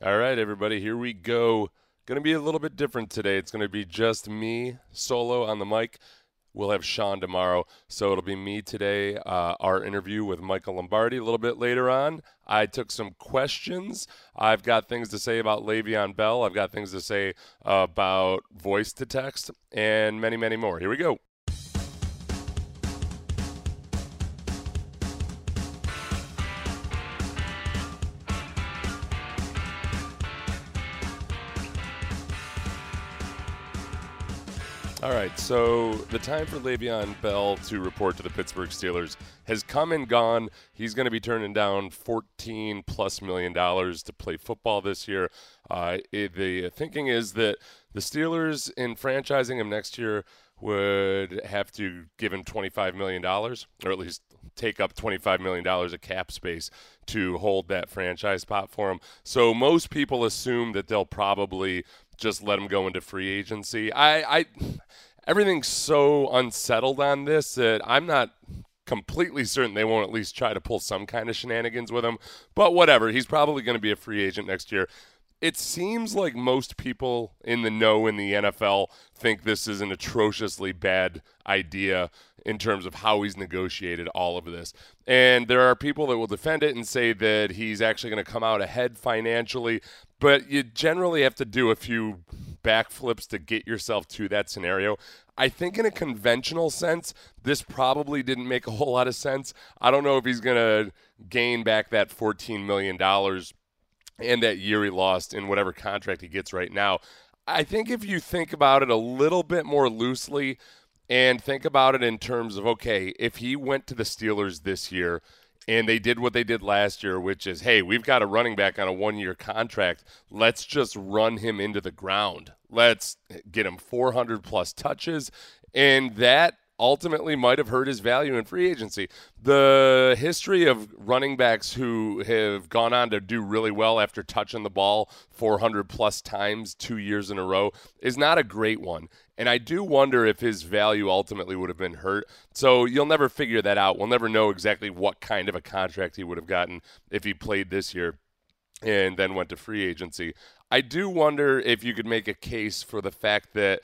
All right, everybody, here we go. Going to be a little bit different today. It's going to be just me solo on the mic. We'll have Sean tomorrow. So it'll be me today, uh, our interview with Michael Lombardi a little bit later on. I took some questions. I've got things to say about Le'Veon Bell. I've got things to say about voice to text and many, many more. Here we go. All right, so the time for Le'Veon Bell to report to the Pittsburgh Steelers has come and gone. He's going to be turning down 14 plus million dollars to play football this year. Uh, it, the thinking is that the Steelers, in franchising him next year, would have to give him 25 million dollars, or at least take up 25 million dollars of cap space to hold that franchise spot for him. So most people assume that they'll probably just let him go into free agency. I, I everything's so unsettled on this that I'm not completely certain they won't at least try to pull some kind of shenanigans with him. But whatever, he's probably going to be a free agent next year. It seems like most people in the know in the NFL think this is an atrociously bad idea in terms of how he's negotiated all of this. And there are people that will defend it and say that he's actually going to come out ahead financially but you generally have to do a few backflips to get yourself to that scenario. I think in a conventional sense, this probably didn't make a whole lot of sense. I don't know if he's going to gain back that $14 million and that year he lost in whatever contract he gets right now. I think if you think about it a little bit more loosely and think about it in terms of okay, if he went to the Steelers this year – and they did what they did last year, which is, hey, we've got a running back on a one year contract. Let's just run him into the ground. Let's get him 400 plus touches. And that ultimately might have hurt his value in free agency. The history of running backs who have gone on to do really well after touching the ball 400 plus times two years in a row is not a great one. And I do wonder if his value ultimately would have been hurt. So you'll never figure that out. We'll never know exactly what kind of a contract he would have gotten if he played this year and then went to free agency. I do wonder if you could make a case for the fact that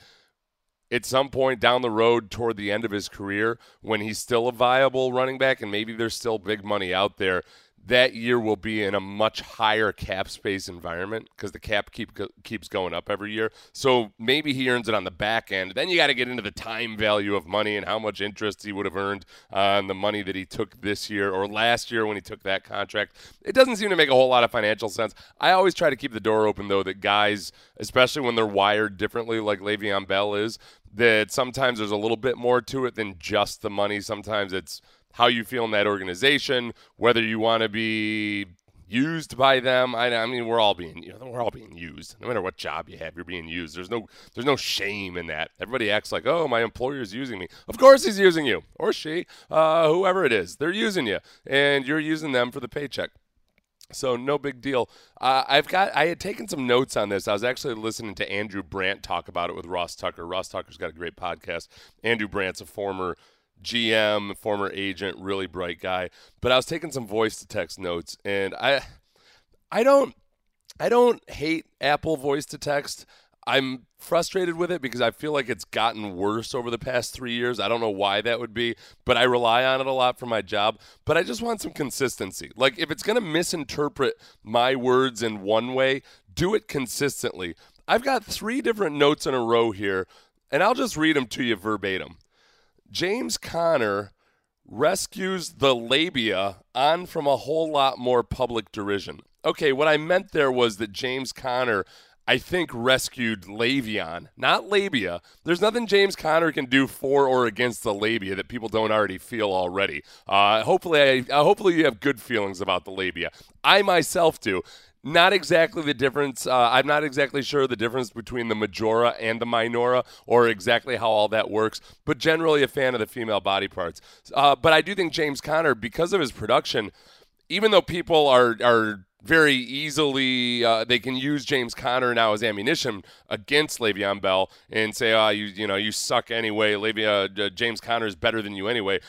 at some point down the road toward the end of his career when he's still a viable running back and maybe there's still big money out there that year will be in a much higher cap space environment because the cap keep keeps going up every year. So maybe he earns it on the back end. Then you got to get into the time value of money and how much interest he would have earned on the money that he took this year or last year when he took that contract. It doesn't seem to make a whole lot of financial sense. I always try to keep the door open though that guys, especially when they're wired differently like Le'Veon Bell is, that sometimes there's a little bit more to it than just the money. Sometimes it's how you feel in that organization, whether you want to be used by them. I, I, mean, we're all being you know, we're all being used. No matter what job you have, you're being used. There's no there's no shame in that. Everybody acts like, oh, my employer's using me. Of course, he's using you or she, uh, whoever it is. They're using you, and you're using them for the paycheck. So no big deal. Uh, I've got. I had taken some notes on this. I was actually listening to Andrew Brandt talk about it with Ross Tucker. Ross Tucker's got a great podcast. Andrew Brandt's a former GM, former agent, really bright guy. But I was taking some voice to text notes, and I, I don't, I don't hate Apple voice to text. I'm frustrated with it because I feel like it's gotten worse over the past three years. I don't know why that would be, but I rely on it a lot for my job. But I just want some consistency. Like, if it's going to misinterpret my words in one way, do it consistently. I've got three different notes in a row here, and I'll just read them to you verbatim. James Conner rescues the labia on from a whole lot more public derision. Okay, what I meant there was that James Conner, I think, rescued Le'Veon, not labia. There's nothing James Conner can do for or against the labia that people don't already feel already. Uh, hopefully, I, uh, hopefully you have good feelings about the labia. I myself do. Not exactly the difference. Uh, I'm not exactly sure the difference between the majora and the minora, or exactly how all that works. But generally, a fan of the female body parts. Uh, but I do think James Conner, because of his production, even though people are are very easily uh, they can use James Conner now as ammunition against Le'Veon Bell and say, "Ah, oh, you you know you suck anyway. Le'Veon uh, James Conner is better than you anyway."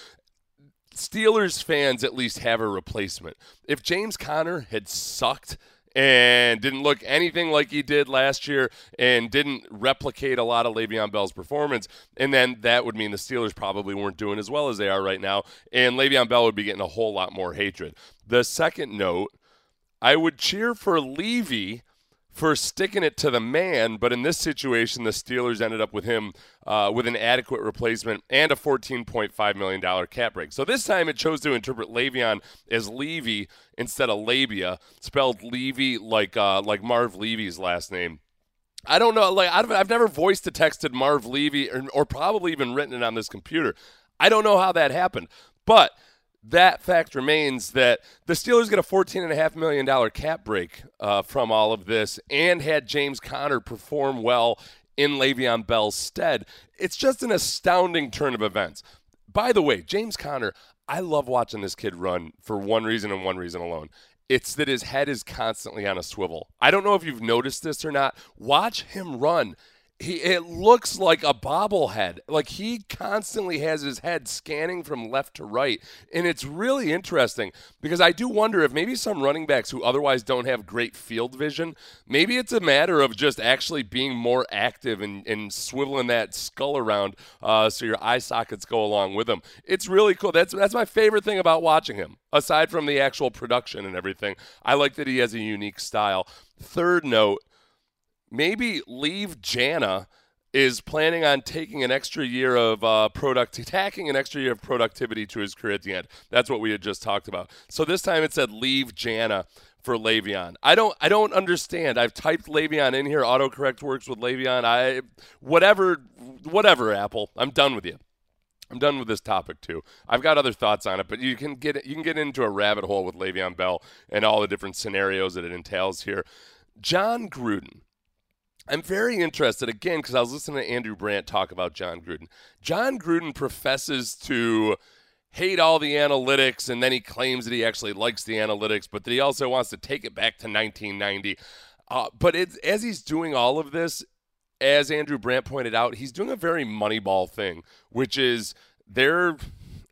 Steelers fans at least have a replacement. If James Conner had sucked and didn't look anything like he did last year and didn't replicate a lot of Le'Veon Bell's performance. And then that would mean the Steelers probably weren't doing as well as they are right now. And Le'Veon Bell would be getting a whole lot more hatred. The second note, I would cheer for Levy for sticking it to the man, but in this situation, the Steelers ended up with him uh, with an adequate replacement and a $14.5 million cap break. So this time it chose to interpret Le'Veon as Levy instead of Labia, spelled Levy like uh, like Marv Levy's last name. I don't know. Like I've, I've never voiced to texted Marv Levy or, or probably even written it on this computer. I don't know how that happened, but – that fact remains that the Steelers get a $14.5 million cap break uh, from all of this and had James Conner perform well in Le'Veon Bell's stead. It's just an astounding turn of events. By the way, James Conner, I love watching this kid run for one reason and one reason alone. It's that his head is constantly on a swivel. I don't know if you've noticed this or not. Watch him run he it looks like a bobblehead. Like he constantly has his head scanning from left to right. And it's really interesting because I do wonder if maybe some running backs who otherwise don't have great field vision, maybe it's a matter of just actually being more active and, and swiveling that skull around uh, so your eye sockets go along with him. It's really cool. That's that's my favorite thing about watching him. Aside from the actual production and everything, I like that he has a unique style. Third note maybe leave Jana is planning on taking an extra year of uh, product, tacking an extra year of productivity to his career at the end. That's what we had just talked about. So this time it said leave Jana for Le'Veon. I don't I don't understand. I've typed Le'Veon in here. Autocorrect works with Le'Veon. I whatever whatever Apple. I'm done with you. I'm done with this topic too. I've got other thoughts on it, but you can get you can get into a rabbit hole with Le'Veon Bell and all the different scenarios that it entails here. Jon Gruden I'm very interested again because I was listening to Andrew Brandt talk about Jon Gruden. Jon Gruden professes to hate all the analytics and then he claims that he actually likes the analytics, but that he also wants to take it back to 1990. Uh, but as he's doing all of this, as Andrew Brandt pointed out, he's doing a very Moneyball thing, which is they're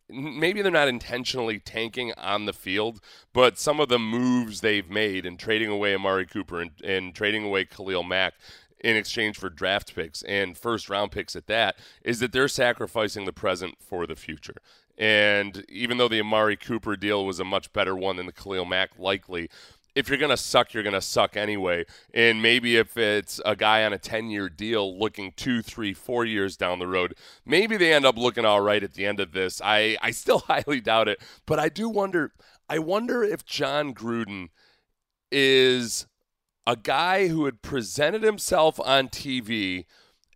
maybe they're not intentionally tanking on the field, but some of the moves they've made in trading away Amari Cooper and, and trading away Khalil Mack in exchange for draft picks and first round picks at that is that they're sacrificing the present for the future. And even though the Amari Cooper deal was a much better one than the Khalil Mack, likely, if you're going to suck, you're going to suck anyway. And maybe if it's a guy on a 10 year deal looking two, three, four years down the road, maybe they end up looking all right at the end of this. I, I still highly doubt it. But I do wonder, I wonder if Jon Gruden is a guy who had presented himself on TV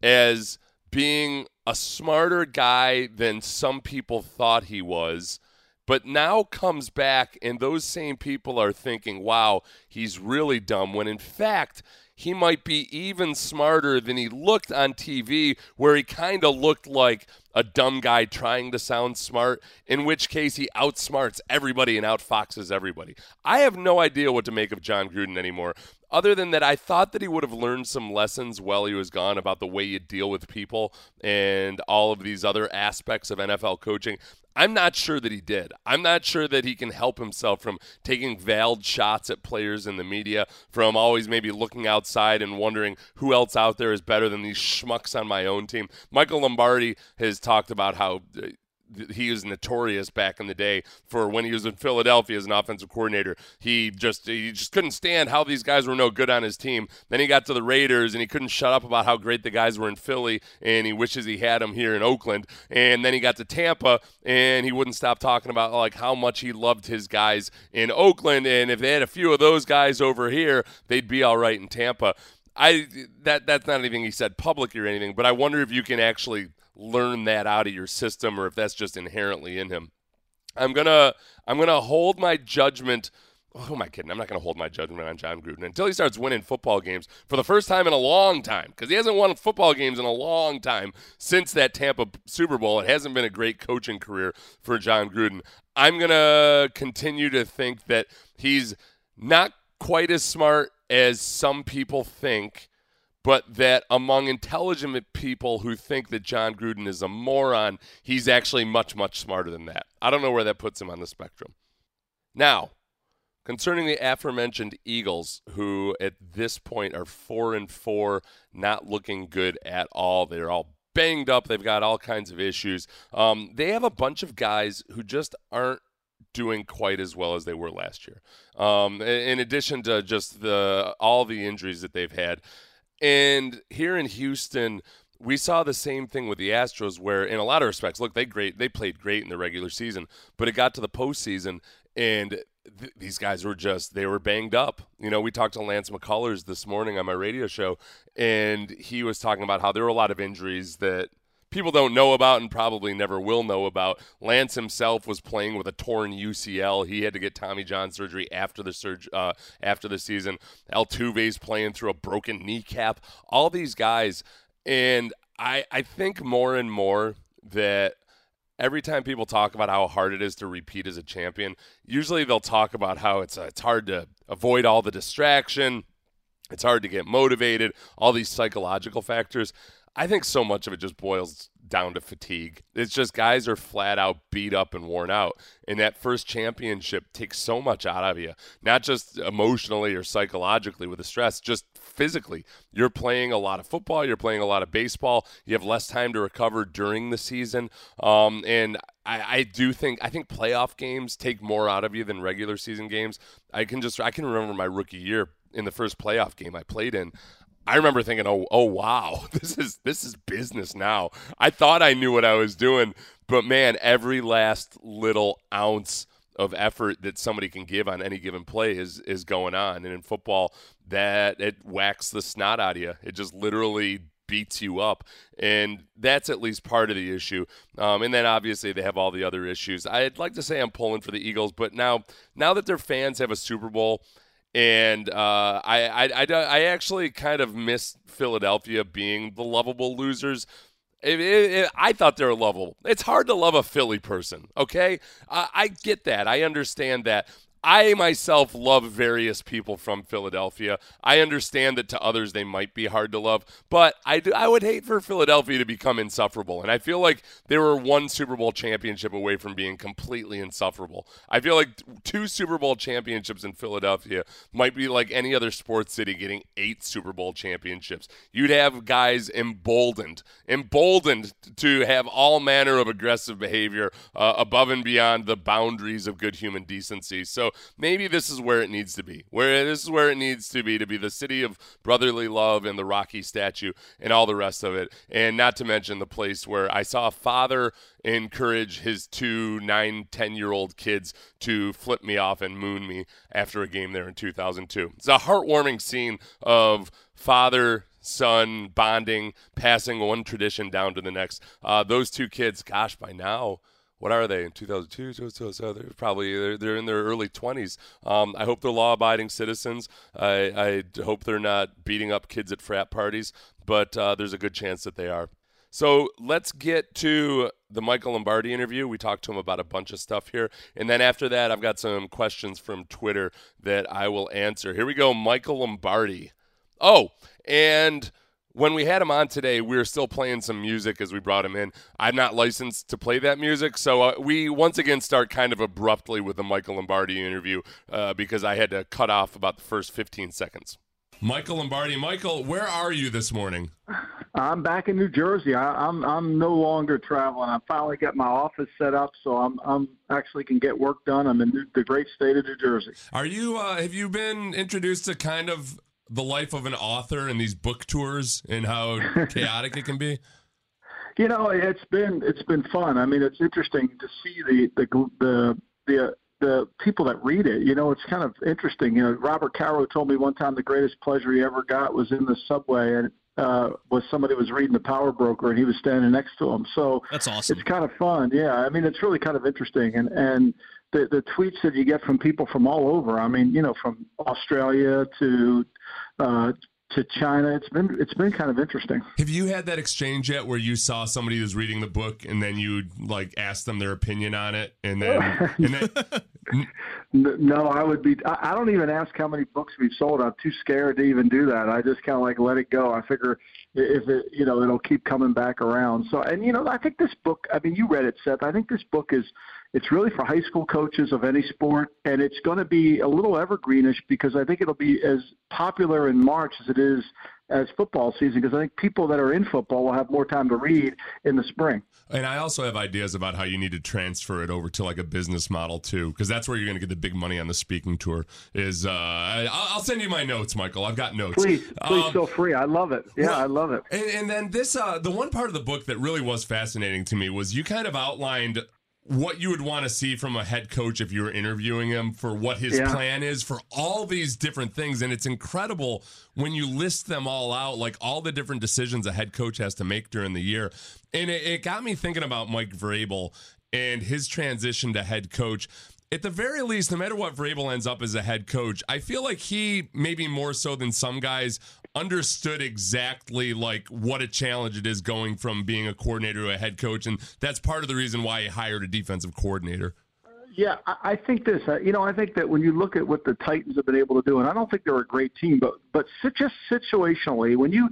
as being a smarter guy than some people thought he was, but now comes back and those same people are thinking, wow, he's really dumb, when in fact, he might be even smarter than he looked on TV, where he kind of looked like a dumb guy trying to sound smart, in which case he outsmarts everybody and outfoxes everybody. I have no idea what to make of Jon Gruden anymore other than that, I thought that he would have learned some lessons while he was gone about the way you deal with people and all of these other aspects of NFL coaching. I'm not sure that he did. I'm not sure that he can help himself from taking veiled shots at players in the media, from always maybe looking outside and wondering who else out there is better than these schmucks on my own team. Michael Lombardi has talked about how uh, he was notorious back in the day for when he was in Philadelphia as an offensive coordinator. He just he just couldn't stand how these guys were no good on his team. Then he got to the Raiders and he couldn't shut up about how great the guys were in Philly and he wishes he had them here in Oakland. And then he got to Tampa and he wouldn't stop talking about like how much he loved his guys in Oakland and if they had a few of those guys over here, they'd be all right in Tampa. I that that's not anything he said publicly or anything, but I wonder if you can actually learn that out of your system or if that's just inherently in him. I'm gonna I'm gonna hold my judgment. Oh, who am I kidding? I'm not going to hold my judgment on Jon Gruden until he starts winning football games for the first time in a long time because he hasn't won football games in a long time since that Tampa Super Bowl. It hasn't been a great coaching career for Jon Gruden. I'm going to continue to think that he's not quite as smart as some people think but that among intelligent people who think that Jon Gruden is a moron, he's actually much, much smarter than that. I don't know where that puts him on the spectrum. Now, concerning the aforementioned Eagles, who at this point are four and four, not looking good at all. They're all banged up. They've got all kinds of issues. Um, they have a bunch of guys who just aren't doing quite as well as they were last year. Um, in addition to just the all the injuries that they've had, and here in Houston, we saw the same thing with the Astros, where in a lot of respects, look, they great, they played great in the regular season, but it got to the postseason, and th- these guys were just they were banged up. You know, we talked to Lance McCullers this morning on my radio show, and he was talking about how there were a lot of injuries that people don't know about and probably never will know about. Lance himself was playing with a torn UCL. He had to get Tommy John surgery after the surge uh, after the season. Altuve's playing through a broken kneecap. All these guys, and I I think more and more that every time people talk about how hard it is to repeat as a champion, usually they'll talk about how it's uh, it's hard to avoid all the distraction. It's hard to get motivated, all these psychological factors. I think so much of it just boils down to fatigue. It's just guys are flat out beat up and worn out. And that first championship takes so much out of you, not just emotionally or psychologically with the stress, just physically. You're playing a lot of football, you're playing a lot of baseball, you have less time to recover during the season. Um, and I, I do think I think playoff games take more out of you than regular season games. I can just I can remember my rookie year in the first playoff game I played in. I remember thinking, "Oh, oh wow, this is this is business now." I thought I knew what I was doing, but man, every last little ounce of effort that somebody can give on any given play is is going on. And in football, that it whacks the snot out of you. It just literally beats you up, and that's at least part of the issue. Um, and then obviously they have all the other issues. I'd like to say I'm pulling for the Eagles, but now now that their fans have a Super Bowl and uh, I, I, I, I, actually kind of miss Philadelphia being the lovable losers. It, it, it, I thought they were lovable. It's hard to love a Philly person, okay? Uh, I get that. I understand that. I myself love various people from Philadelphia. I understand that to others they might be hard to love, but I, do, I would hate for Philadelphia to become insufferable. And I feel like they were one Super Bowl championship away from being completely insufferable. I feel like two Super Bowl championships in Philadelphia might be like any other sports city getting eight Super Bowl championships. You'd have guys emboldened, emboldened to have all manner of aggressive behavior uh, above and beyond the boundaries of good human decency. So maybe this is where it needs to be. Where this is where it needs to be to be the city of brotherly love and the Rocky statue and all the rest of it. And not to mention the place where I saw a father encourage his two nine, ten year old kids to flip me off and moon me after a game there in 2002. It's a heartwarming scene of father son bonding, passing one tradition down to the next. Uh, those two kids, gosh, by now what are they in 2002? So, so they're probably they're, they're in their early 20s. Um, I hope they're law-abiding citizens. I, I, hope they're not beating up kids at frat parties, but uh, there's a good chance that they are. So let's get to the Michael Lombardi interview. We talked to him about a bunch of stuff here. And then after that, I've got some questions from Twitter that I will answer. Here we go, Michael Lombardi. Oh, and – when we had him on today, we were still playing some music as we brought him in. I'm not licensed to play that music, so uh, we once again start kind of abruptly with the Michael Lombardi interview uh, because I had to cut off about the first 15 seconds. Michael Lombardi, Michael, where are you this morning? I'm back in New Jersey. I, am I'm, I'm no longer traveling. I finally got my office set up, so I'm I'm actually can get work done. I'm in the great state of New Jersey. Are you? Uh, have you been introduced to kind of the life of an author and these book tours and how chaotic it can be? You know, it's been it's been fun. I mean, it's interesting to see the the the the, the people that read it. You know, it's kind of interesting. You know, Robert Caro told me one time the greatest pleasure he ever got was in the subway and uh, was somebody was reading the Power Broker and he was standing next to him. So that's awesome. It's kind of fun. Yeah, I mean, it's really kind of interesting and and the the tweets that you get from people from all over. I mean, you know, from Australia to uh, to China. It's been it's been kind of interesting. Have you had that exchange yet, where you saw somebody who's reading the book and then you like ask them their opinion on it, and then and then No, I would be. I don't even ask how many books we've sold. I'm too scared to even do that. I just kind of like let it go. I figure if it, you know, it'll keep coming back around. So, and you know, I think this book. I mean, you read it, Seth. I think this book is. It's really for high school coaches of any sport, and it's going to be a little evergreenish because I think it'll be as popular in March as it is as football season because I think people that are in football will have more time to read in the spring. And I also have ideas about how you need to transfer it over to like a business model too, because that's where you're going to get the big money on the speaking tour. Is uh, I'll send you my notes, Michael. I've got notes. Please, please um, feel free. I love it. Yeah, well, I love it. And, and then this, uh, the one part of the book that really was fascinating to me was you kind of outlined what you would want to see from a head coach if you were interviewing him for what his yeah. plan is for all these different things. And it's incredible when you list them all out, like all the different decisions a head coach has to make during the year. And it, it got me thinking about Mike Vrabel and his transition to head coach at the very least, no matter what Vrabel ends up as a head coach, I feel like he, maybe more so than some guys, understood exactly like what a challenge it is going from being a coordinator to a head coach, and that's part of the reason why he hired a defensive coordinator. Yeah, I think this. Uh, you know, I think that when you look at what the Titans have been able to do, and I don't think they're a great team, but but just situationally, when you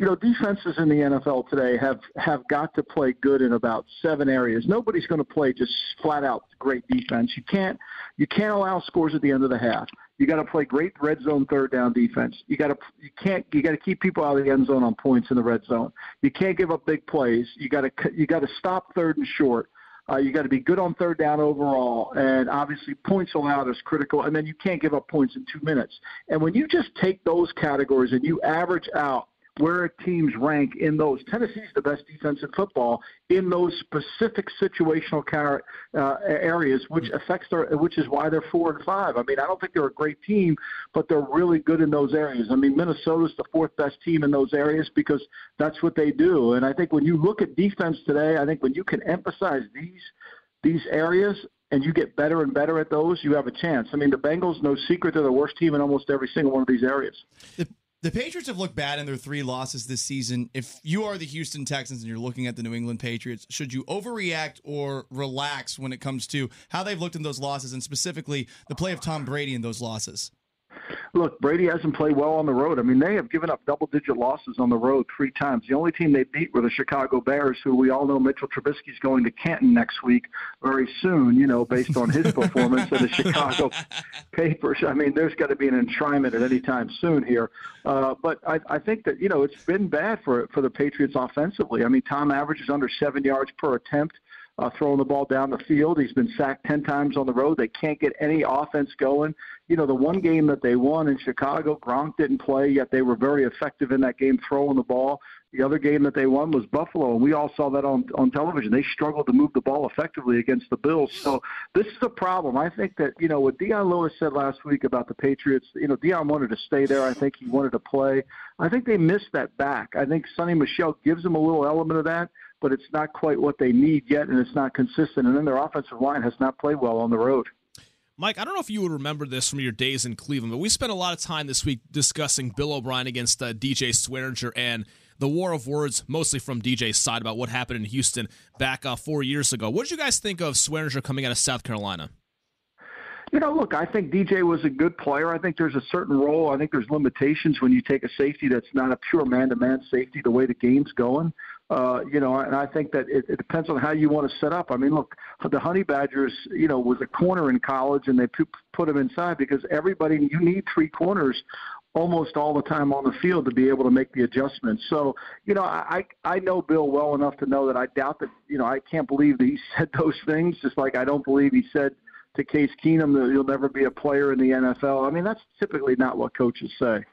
you know, defenses in the NFL today have have got to play good in about seven areas. Nobody's going to play just flat out great defense. You can't you can't allow scores at the end of the half. You got to play great red zone third down defense. You got to you can't you got to keep people out of the end zone on points in the red zone. You can't give up big plays. You got to you got to stop third and short. Uh, you got to be good on third down overall, and obviously points allowed is critical. And then you can't give up points in two minutes. And when you just take those categories and you average out where teams rank in those. Tennessee's the best defense in football in those specific situational car, uh, areas, which affects their, which is why they're four and five. I mean, I don't think they're a great team, but they're really good in those areas. I mean, Minnesota's the fourth best team in those areas because that's what they do. And I think when you look at defense today, I think when you can emphasize these these areas and you get better and better at those, you have a chance. I mean, the Bengals, no secret, they're the worst team in almost every single one of these areas. The, the Patriots have looked bad in their three losses this season. If you are the Houston Texans and you're looking at the New England Patriots, should you overreact or relax when it comes to how they've looked in those losses and specifically the play of Tom Brady in those losses? Look, Brady hasn't played well on the road. I mean, they have given up double digit losses on the road three times. The only team they beat were the Chicago Bears, who we all know Mitchell Trubisky's going to Canton next week very soon, you know, based on his performance in the Chicago papers. I mean, there's got to be an enshrinement at any time soon here. Uh, but I, I think that, you know, it's been bad for, for the Patriots offensively. I mean, Tom averages under seven yards per attempt uh, throwing the ball down the field. He's been sacked 10 times on the road. They can't get any offense going. You know, the one game that they won in Chicago, Gronk didn't play, yet they were very effective in that game throwing the ball. The other game that they won was Buffalo, and we all saw that on, on television. They struggled to move the ball effectively against the Bills. So this is a problem. I think that, you know, what Dion Lewis said last week about the Patriots, you know, Dion wanted to stay there. I think he wanted to play. I think they missed that back. I think Sony Michel gives them a little element of that but it's not quite what they need yet, and it's not consistent. And then their offensive line has not played well on the road. Mike, I don't know if you would remember this from your days in Cleveland, but we spent a lot of time this week discussing Bill O'Brien against uh, DJ Swearinger and the war of words, mostly from DJ's side, about what happened in Houston back uh, four years ago. What did you guys think of Swearinger coming out of South Carolina? You know, look, I think DJ was a good player. I think there's a certain role. I think there's limitations when you take a safety that's not a pure man-to-man safety. The way the game's going, uh, you know, and I think that it, it depends on how you want to set up. I mean, look, the Honey Badgers, you know, was a corner in college, and they put him inside because everybody you need three corners almost all the time on the field to be able to make the adjustments. So, you know, I I know Bill well enough to know that I doubt that, you know, I can't believe that he said those things. Just like I don't believe he said to Case Keenum that you'll never be a player in the NFL. I mean, that's typically not what coaches say.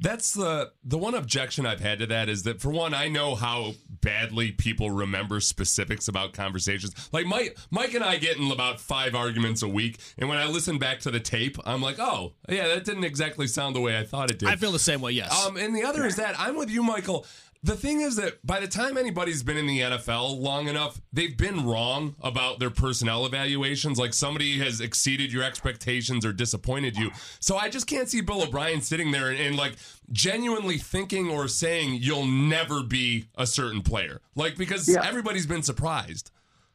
That's the the one objection I've had to that is that for one, I know how badly people remember specifics about conversations. Like Mike, Mike and I get in about five arguments a week, and when I listen back to the tape, I'm like, oh yeah, that didn't exactly sound the way I thought it did. I feel the same way. Yes. Um, and the other is that I'm with you, Michael. The thing is that by the time anybody's been in the NFL long enough, they've been wrong about their personnel evaluations. Like somebody has exceeded your expectations or disappointed you. So I just can't see Bill O'Brien sitting there and, and like genuinely thinking or saying you'll never be a certain player. Like because yeah. everybody's been surprised.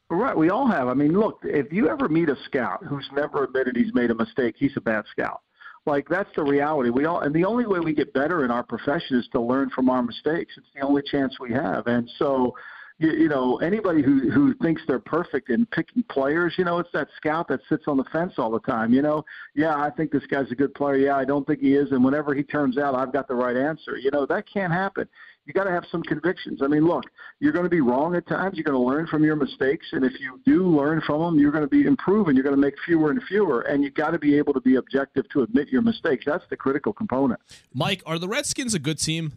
Right, we all have. I mean, look, if you ever meet a scout who's never admitted he's made a mistake, he's a bad scout. Like that's the reality. We all, and the only way we get better in our profession is to learn from our mistakes. It's the only chance we have. And so, you, you know, anybody who who thinks they're perfect in picking players, you know, it's that scout that sits on the fence all the time. You know, yeah, I think this guy's a good player. Yeah, I don't think he is. And whenever he turns out, I've got the right answer. You know, that can't happen you got to have some convictions. I mean, look, you're going to be wrong at times. You're going to learn from your mistakes, and if you do learn from them, you're going to be improving. You're going to make fewer and fewer, and you got to be able to be objective to admit your mistakes. That's the critical component. Mike, are the Redskins a good team?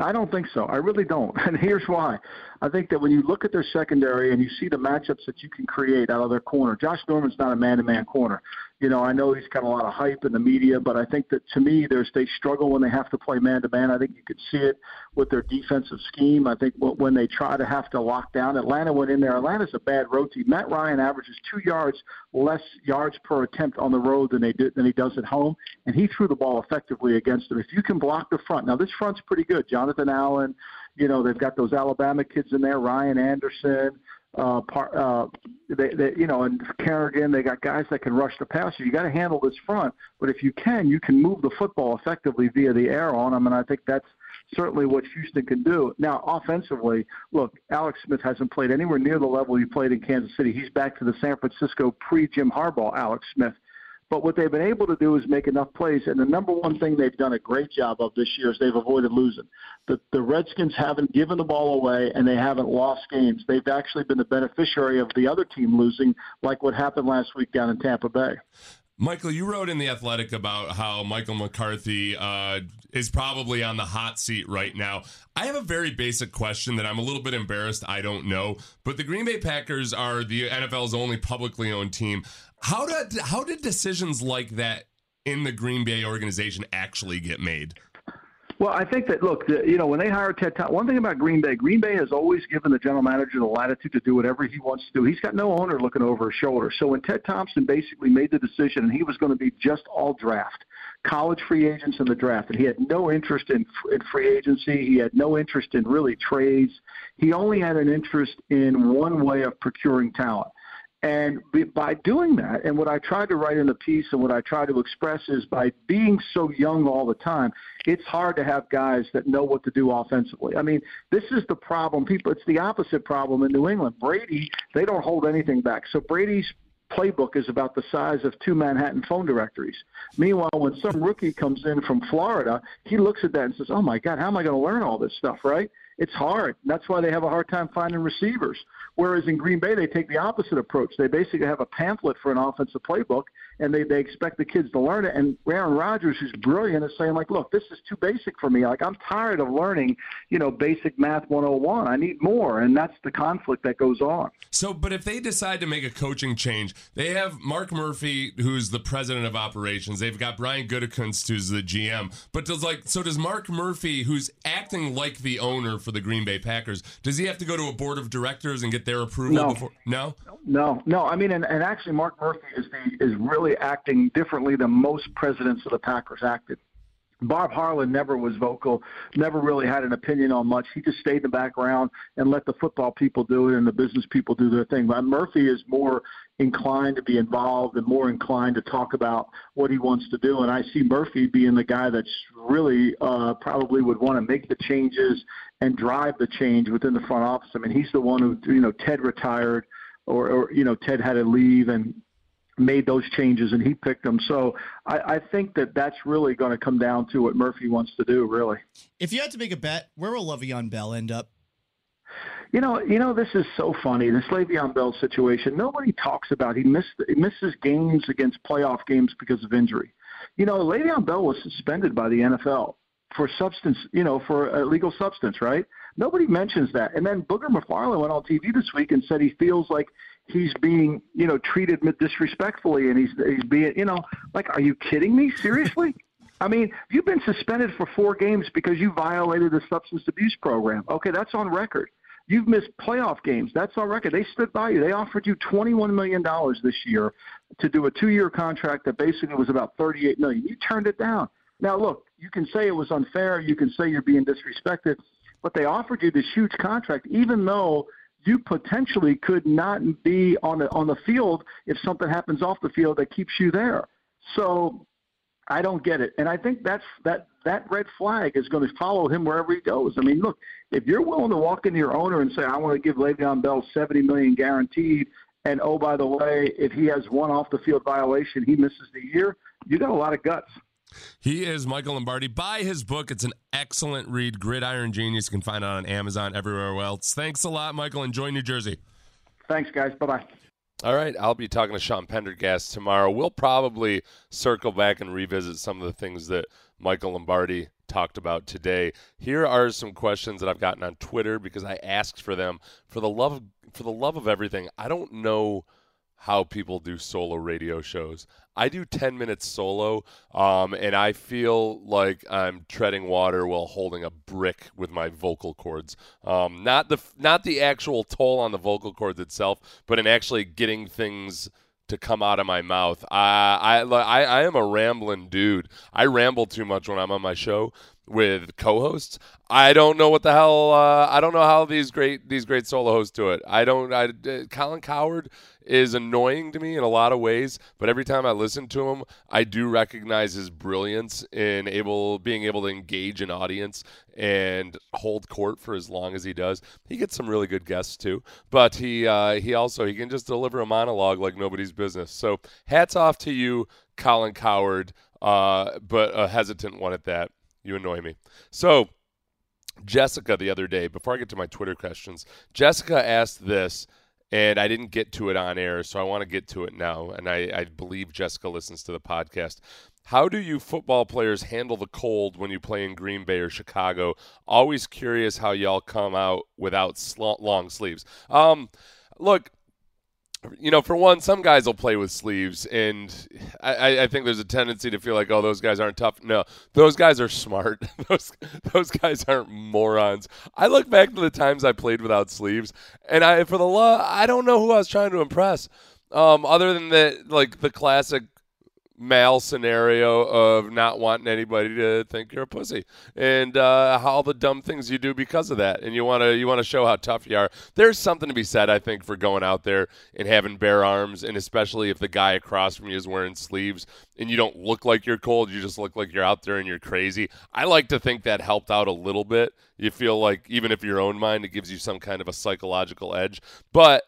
I don't think so. I really don't. And here's why. I think that when you look at their secondary and you see the matchups that you can create out of their corner, Josh Norman's not a man-to-man corner. You know, I know he's got a lot of hype in the media, but I think that to me, there's they struggle when they have to play man-to-man. I think you could see it with their defensive scheme. I think when they try to have to lock down, Atlanta went in there. Atlanta's a bad road team. Matt Ryan averages two yards less yards per attempt on the road than they did than he does at home, and he threw the ball effectively against them. If you can block the front, now this front's pretty good. Jonathan Allen, you know, they've got those Alabama kids in there, Ryan Anderson, uh, par, uh, they, they, you know, and Kerrigan. They got guys that can rush the passer. You got to handle this front, but if you can, you can move the football effectively via the air on them, and I think that's certainly what Houston can do. Now, offensively, look, Alex Smith hasn't played anywhere near the level he played in Kansas City. He's back to the San Francisco pre Jim Harbaugh Alex Smith. But what they've been able to do is make enough plays. And the number one thing they've done a great job of this year is they've avoided losing. The, the Redskins haven't given the ball away and they haven't lost games. They've actually been the beneficiary of the other team losing, like what happened last week down in Tampa Bay. Michael, you wrote in The Athletic about how Michael McCarthy uh, is probably on the hot seat right now. I have a very basic question that I'm a little bit embarrassed I don't know, but the Green Bay Packers are the NFL's only publicly owned team. How did how did decisions like that in the Green Bay organization actually get made? Well, I think that look, the, you know, when they hired Ted, Thompson, one thing about Green Bay, Green Bay has always given the general manager the latitude to do whatever he wants to do. He's got no owner looking over his shoulder. So when Ted Thompson basically made the decision, and he was going to be just all draft, college free agents in the draft, and he had no interest in, in free agency. He had no interest in really trades. He only had an interest in one way of procuring talent. And by doing that, and what I tried to write in the piece and what I try to express is by being so young all the time, it's hard to have guys that know what to do offensively. I mean, this is the problem. People, it's the opposite problem in New England. Brady, they don't hold anything back. So Brady's playbook is about the size of two Manhattan phone directories. Meanwhile, when some rookie comes in from Florida, he looks at that and says, "Oh my God, how am I going to learn all this stuff?" Right? It's hard. That's why they have a hard time finding receivers. Whereas in Green Bay, they take the opposite approach. They basically have a pamphlet for an offensive playbook, and they, they expect the kids to learn it. And Aaron Rodgers, who's brilliant, is saying, like, look, this is too basic for me. Like, I'm tired of learning, you know, basic math 101. I need more. And that's the conflict that goes on. So, but if they decide to make a coaching change, they have Mark Murphy, who's the president of operations. They've got Brian Gutekunst, who's the GM. But does like, so does Mark Murphy, who's acting like the owner for the Green Bay Packers, does he have to go to a board of directors and get their approval no. before? No, no, no. I mean, and, and actually, Mark Murphy is the is really acting differently than most presidents of the Packers acted. Bob Harlan never was vocal, never really had an opinion on much. He just stayed in the background and let the football people do it and the business people do their thing. But Murphy is more inclined to be involved and more inclined to talk about what he wants to do. And I see Murphy being the guy that's really uh, probably would want to make the changes and drive the change within the front office. I mean, he's the one who, you know, Ted retired or, or you know, Ted had to leave and made those changes and he picked them. So I, I think that that's really going to come down to what Murphy wants to do, really. If you had to make a bet, where will Le'Veon Bell end up? You know, you know, this is so funny. This Le'Veon Bell situation. Nobody talks about. He missed he misses games against playoff games because of injury. You know, Le'Veon Bell was suspended by the NFL for substance. You know, for illegal substance, right? Nobody mentions that. And then Booger McFarland went on TV this week and said he feels like he's being, you know, treated disrespectfully, and he's he's being, you know, like, are you kidding me? Seriously? I mean, you've been suspended for four games because you violated the substance abuse program. Okay, that's on record. You've missed playoff games. That's on record. They stood by you. They offered you $21 million this year to do a two-year contract that basically was about 38 million. You turned it down. Now, look, you can say it was unfair. You can say you're being disrespected, but they offered you this huge contract, even though you potentially could not be on the on the field if something happens off the field that keeps you there. So I don't get it, and I think that's that that red flag is going to follow him wherever he goes. I mean, look, if you're willing to walk into your owner and say, "I want to give Le'Veon Bell seventy million guaranteed," and oh by the way, if he has one off the field violation, he misses the year. You got a lot of guts. He is Michael Lombardi. Buy his book. It's an excellent read. Gridiron Genius. You can find it on Amazon, everywhere else. Thanks a lot, Michael. Enjoy New Jersey. Thanks, guys. Bye bye. All right, I'll be talking to Sean Pendergast tomorrow. We'll probably circle back and revisit some of the things that Michael Lombardi talked about today. Here are some questions that I've gotten on Twitter because I asked for them. For the love of, for the love of everything, I don't know how people do solo radio shows. I do 10 minutes solo, um, and I feel like I'm treading water while holding a brick with my vocal cords. Um, not the not the actual toll on the vocal cords itself, but in actually getting things to come out of my mouth. I, I, I, am a rambling dude. I ramble too much when I'm on my show with co-hosts. I don't know what the hell. Uh, I don't know how these great these great solo hosts do it. I don't. I, uh, Colin Cowherd is annoying to me in a lot of ways, but every time I listen to him, I do recognize his brilliance in able being able to engage an audience and hold court for as long as he does. He gets some really good guests too, but he uh, he also he can just deliver a monologue like nobody's business. So hats off to you, Colin Coward, uh, but a hesitant one at that. You annoy me. So. Jessica, the other day, before I get to my Twitter questions, Jessica asked this and I didn't get to it on air, so I want to get to it now. And I, I, believe Jessica listens to the podcast. How do you football players handle the cold when you play in Green Bay or Chicago? Always curious how y'all come out without sl- long sleeves. Um, look, you know, for one, some guys will play with sleeves, and I, I, think there's a tendency to feel like, oh, those guys aren't tough. No, those guys are smart. those those guys aren't morons. I look back to the times I played without sleeves, and I, for the law, I don't know who I was trying to impress. Um, other than that, like the classic male scenario of not wanting anybody to think you're a pussy. And uh, all the dumb things you do because of that. And you want to you want to show how tough you are. There's something to be said i think for going out there and having bare arms and especially if the guy across from you is wearing sleeves and you don't look like you're cold you just look like you're out there and you're crazy. I like to think that helped out a little bit. You feel like even if your own mind it gives you some kind of a psychological edge. But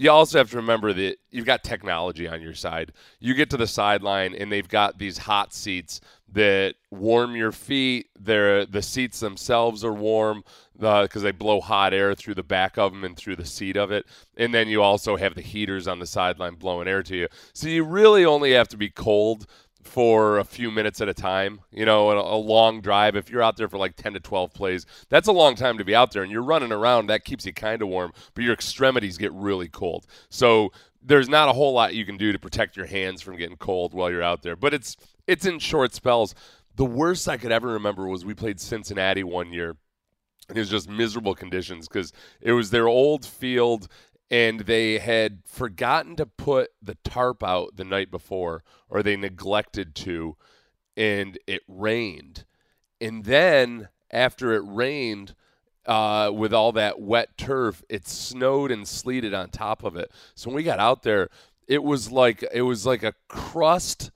you also have to remember that you've got technology on your side. You get to the sideline and they've got these hot seats that warm your feet. They're, the seats themselves are warm because uh, they blow hot air through the back of them and through the seat of it. And then you also have the heaters on the sideline blowing air to you. So you really only have to be cold for a few minutes at a time. You know, a, a, long drive. If you're out there for like 10 to 12 plays, that's a long time to be out there. And you're running around, that keeps you kind of warm, but your extremities get really cold. So there's not a whole lot you can do to protect your hands from getting cold while you're out there. But it's it's in short spells. The worst I could ever remember was we played Cincinnati one year. and It was just miserable conditions because it was their old field and they had forgotten to put the tarp out the night before or they neglected to and it rained. And then after it rained uh, with all that wet turf it snowed and sleeted on top of it. So when we got out there it was like it was like a crust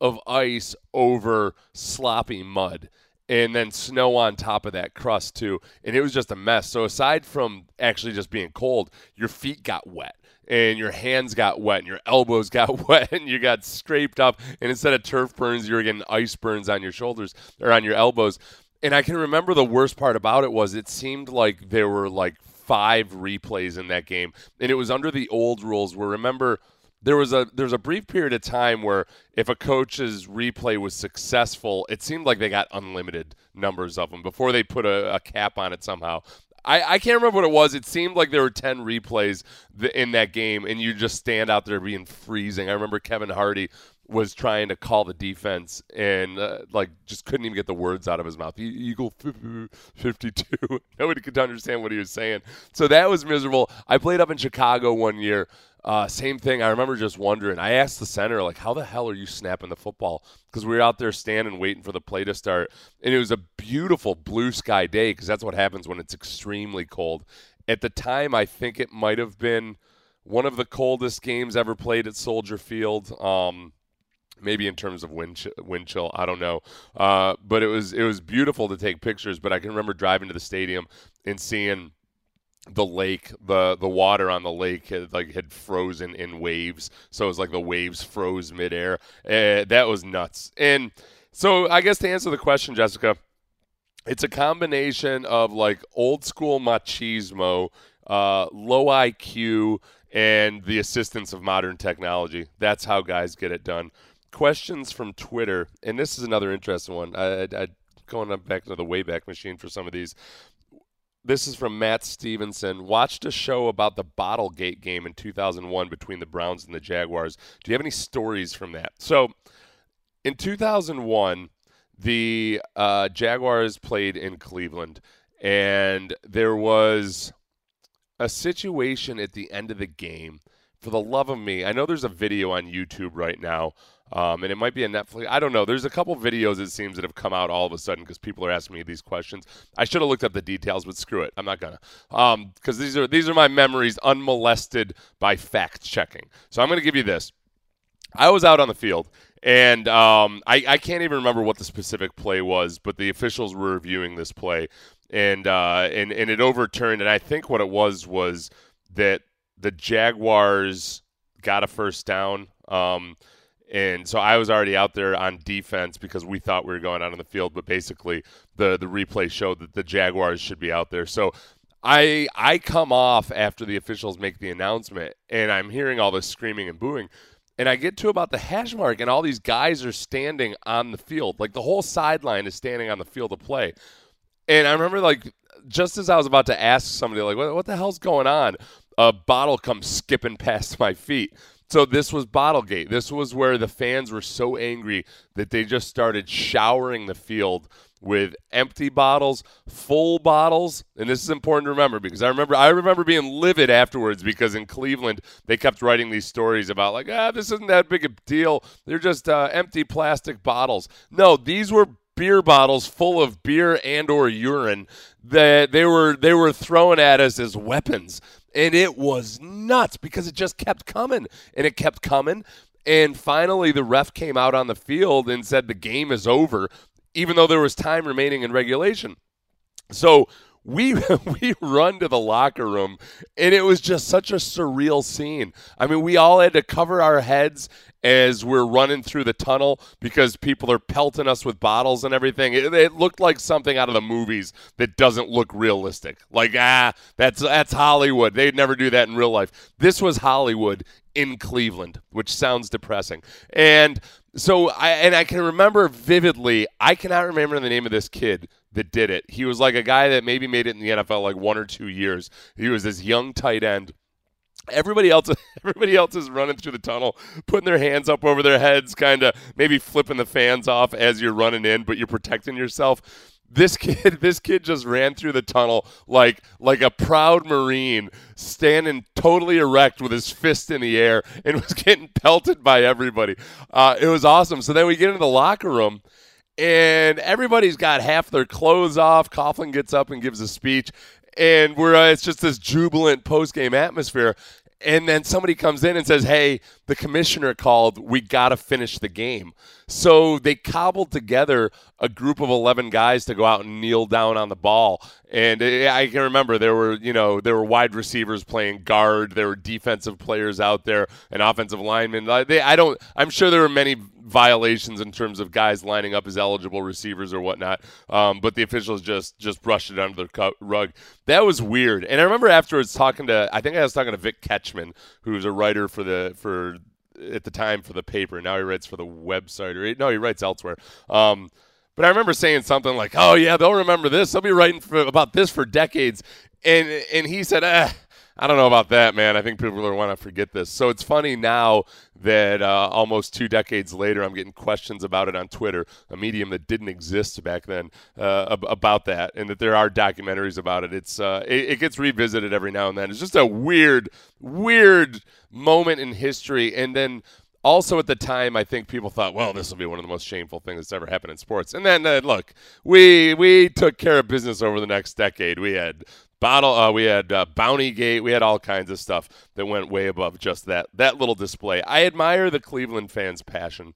of ice over sloppy mud and then snow on top of that crust too. And it was just a mess. So aside from actually just being cold your feet got wet and your hands got wet and your elbows got wet and you got scraped up. And instead of turf burns you were getting ice burns on your shoulders or on your elbows. And i can remember the worst part about it was it seemed like there were like five replays in that game. And it was under the old rules where remember there was a there's a brief period of time where if a coach's replay was successful, it seemed like they got unlimited numbers of them before they put a, a cap on it somehow. I, I can't remember what it was. It seemed like there were 10 replays in that game, and you just stand out there being freezing. I remember Kevin Hardy was trying to call the defense and uh, like just couldn't even get the words out of his mouth. Eagle 52. Nobody could understand what he was saying. So that was miserable. I played up in Chicago one year uh, same thing. I remember just wondering. I asked the center, like, how the hell are you snapping the football? Because we were out there standing waiting for the play to start. And it was a beautiful blue sky day because that's what happens when it's extremely cold. At the time, I think it might have been one of the coldest games ever played at Soldier Field. Um, maybe in terms of wind chill, wind chill I don't know. Uh, but it was it was beautiful to take pictures. But I can remember driving to the stadium and seeing the lake, the the water on the lake had like had frozen in waves. So it was like the waves froze midair. Uh, that was nuts. And so I guess to answer the question, Jessica, it's a combination of like old school machismo, uh, low IQ, and the assistance of modern technology. That's how guys get it done. Questions from Twitter, and this is another interesting one. I, I, I going back to the Wayback Machine for some of these. This is from Matt Stevenson. Watched a show about the Bottlegate game in 2001 between the Browns and the Jaguars. Do you have any stories from that? So, in 2001, the uh, Jaguars played in Cleveland, and there was a situation at the end of the game. For the love of me, I know there's a video on YouTube right now, um, and it might be a Netflix. I don't know. There's a couple videos it seems that have come out all of a sudden because people are asking me these questions. I should have looked up the details, but screw it, I'm not gonna. Because um, these are these are my memories unmolested by fact checking. So I'm gonna give you this. I was out on the field and um, I, I, can't even remember what the specific play was, but the officials were reviewing this play, and uh, and and it overturned. And I think what it was was that the Jaguars got a first down. Um, and so I was already out there on defense because we thought we were going out on the field, but basically the the replay showed that the Jaguars should be out there. So I I come off after the officials make the announcement, and I'm hearing all this screaming and booing and I get to about the hash mark, and all these guys are standing on the field. Like the whole sideline is standing on the field of play. And I remember, like, just as I was about to ask somebody, like, what, what the hell's going on? A bottle comes skipping past my feet. So this was Bottlegate. This was where the fans were so angry that they just started showering the field with empty bottles, full bottles, and this is important to remember because I remember I remember being livid afterwards because in Cleveland they kept writing these stories about like ah this isn't that big a deal. They're just uh, empty plastic bottles. No, these were beer bottles full of beer and or urine that they were they were throwing at us as weapons. And it was nuts because it just kept coming and it kept coming and finally, the ref came out on the field and said the game is over even though there was time remaining in regulation. So we we run to the locker room and it was just such a surreal scene. I mean, we all had to cover our heads as we're running through the tunnel because people are pelting us with bottles and everything. It, it, looked like something out of the movies that doesn't look realistic. Like ah, that's that's Hollywood. They'd never do that in real life. This was Hollywood in Cleveland, which sounds depressing. And so I and I can remember vividly. I cannot remember the name of this kid that did it. He was like a guy that maybe made it in the NFL like one or two years. He was this young tight end. Everybody else, everybody else is running through the tunnel, putting their hands up over their heads, kind of maybe flipping the fans off as you're running in, but you're protecting yourself this kid this kid just ran through the tunnel like like a proud marine standing totally erect with his fist in the air and was getting pelted by everybody uh, it was awesome so then we get into the locker room and everybody's got half their clothes off. Coughlin gets up and gives a speech and we're uh, it's just this jubilant post-game atmosphere. And then somebody comes in and says, "Hey, the commissioner called. We got to finish the game." So they cobbled together a group of 11 guys to go out and kneel down on the ball. And I can remember there were, you know, there were wide receivers playing guard, there were defensive players out there, and offensive linemen. They, I don't I'm sure there were many violations in terms of guys lining up as eligible receivers or whatnot. Um, but the officials just just brushed it under the rug. That was weird. And I remember afterwards talking to I think I was talking to Vic Ketchman, who's a writer for the for at the time for the paper. Now he writes for the website, or no, he writes elsewhere. Um, but I remember saying something like, "Oh yeah, they'll remember this. They'll be writing for, about this for decades." And and he said, eh, I don't know about that, man. I think people are want to forget this. So it's funny now that uh, almost two decades later, I'm getting questions about it on Twitter, a medium that didn't exist back then, uh, about that, and that there are documentaries about it. It's uh, it, it, gets revisited every now and then. It's just a weird, weird moment in history, and then. Also, at the time, I think people thought, "Well, this will be one of the most shameful things that's ever happened in sports." And then, uh, look, we we took care of business over the next decade. We had bottle. Uh, we had uh, Bounty Gate. We had all kinds of stuff that went way above just that that little display. I admire the Cleveland fans' passion.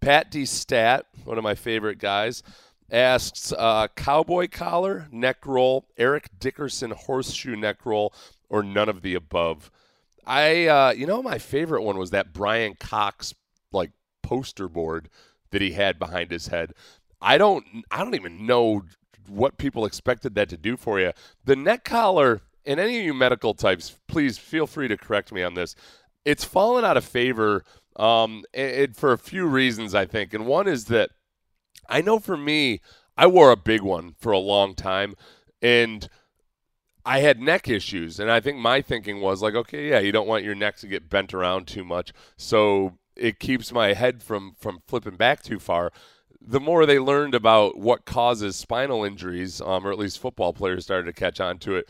Pat D. Stat, one of my favorite guys, asks uh, cowboy collar, neck roll, Eric Dickerson horseshoe neck roll, or none of the above. I, uh, you know, my favorite one was that Brian Cox like poster board that he had behind his head. I don't, I don't even know what people expected that to do for you. The neck collar, and any of you medical types, please feel free to correct me on this. It's fallen out of favor um, it, for a few reasons, I think. And one is that I know for me, I wore a big one for a long time, and I had neck issues. And I think my thinking was like, okay, yeah, you don't want your neck to get bent around too much, so it keeps my head from from flipping back too far the more they learned about what causes spinal injuries, um, or at least football players started to catch on to it,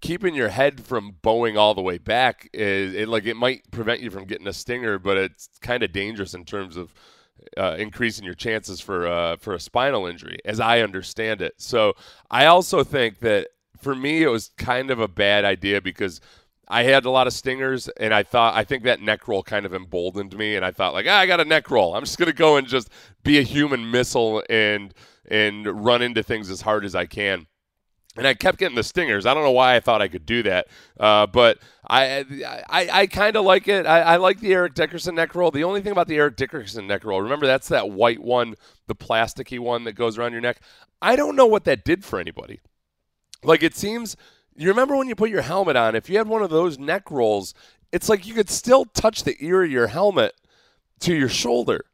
keeping your head from bowing all the way back is it, like it might prevent you from getting a stinger, but it's kind of dangerous in terms of uh, increasing your chances for uh, for a spinal injury, as I understand it. So I also think that for me it was kind of a bad idea because I had a lot of stingers, and I thought I think that neck roll kind of emboldened me, and I thought like ah, I got a neck roll. I'm just gonna go and just be a human missile and and run into things as hard as I can. And I kept getting the stingers. I don't know why I thought I could do that, uh, but I I, I kind of like it. I, I, like the Eric Dickerson neck roll. The only thing about the Eric Dickerson neck roll, remember that's that white one, the plasticky one that goes around your neck. I don't know what that did for anybody. Like it seems you remember when you put your helmet on, if you had one of those neck rolls, it's like you could still touch the ear of your helmet to your shoulder.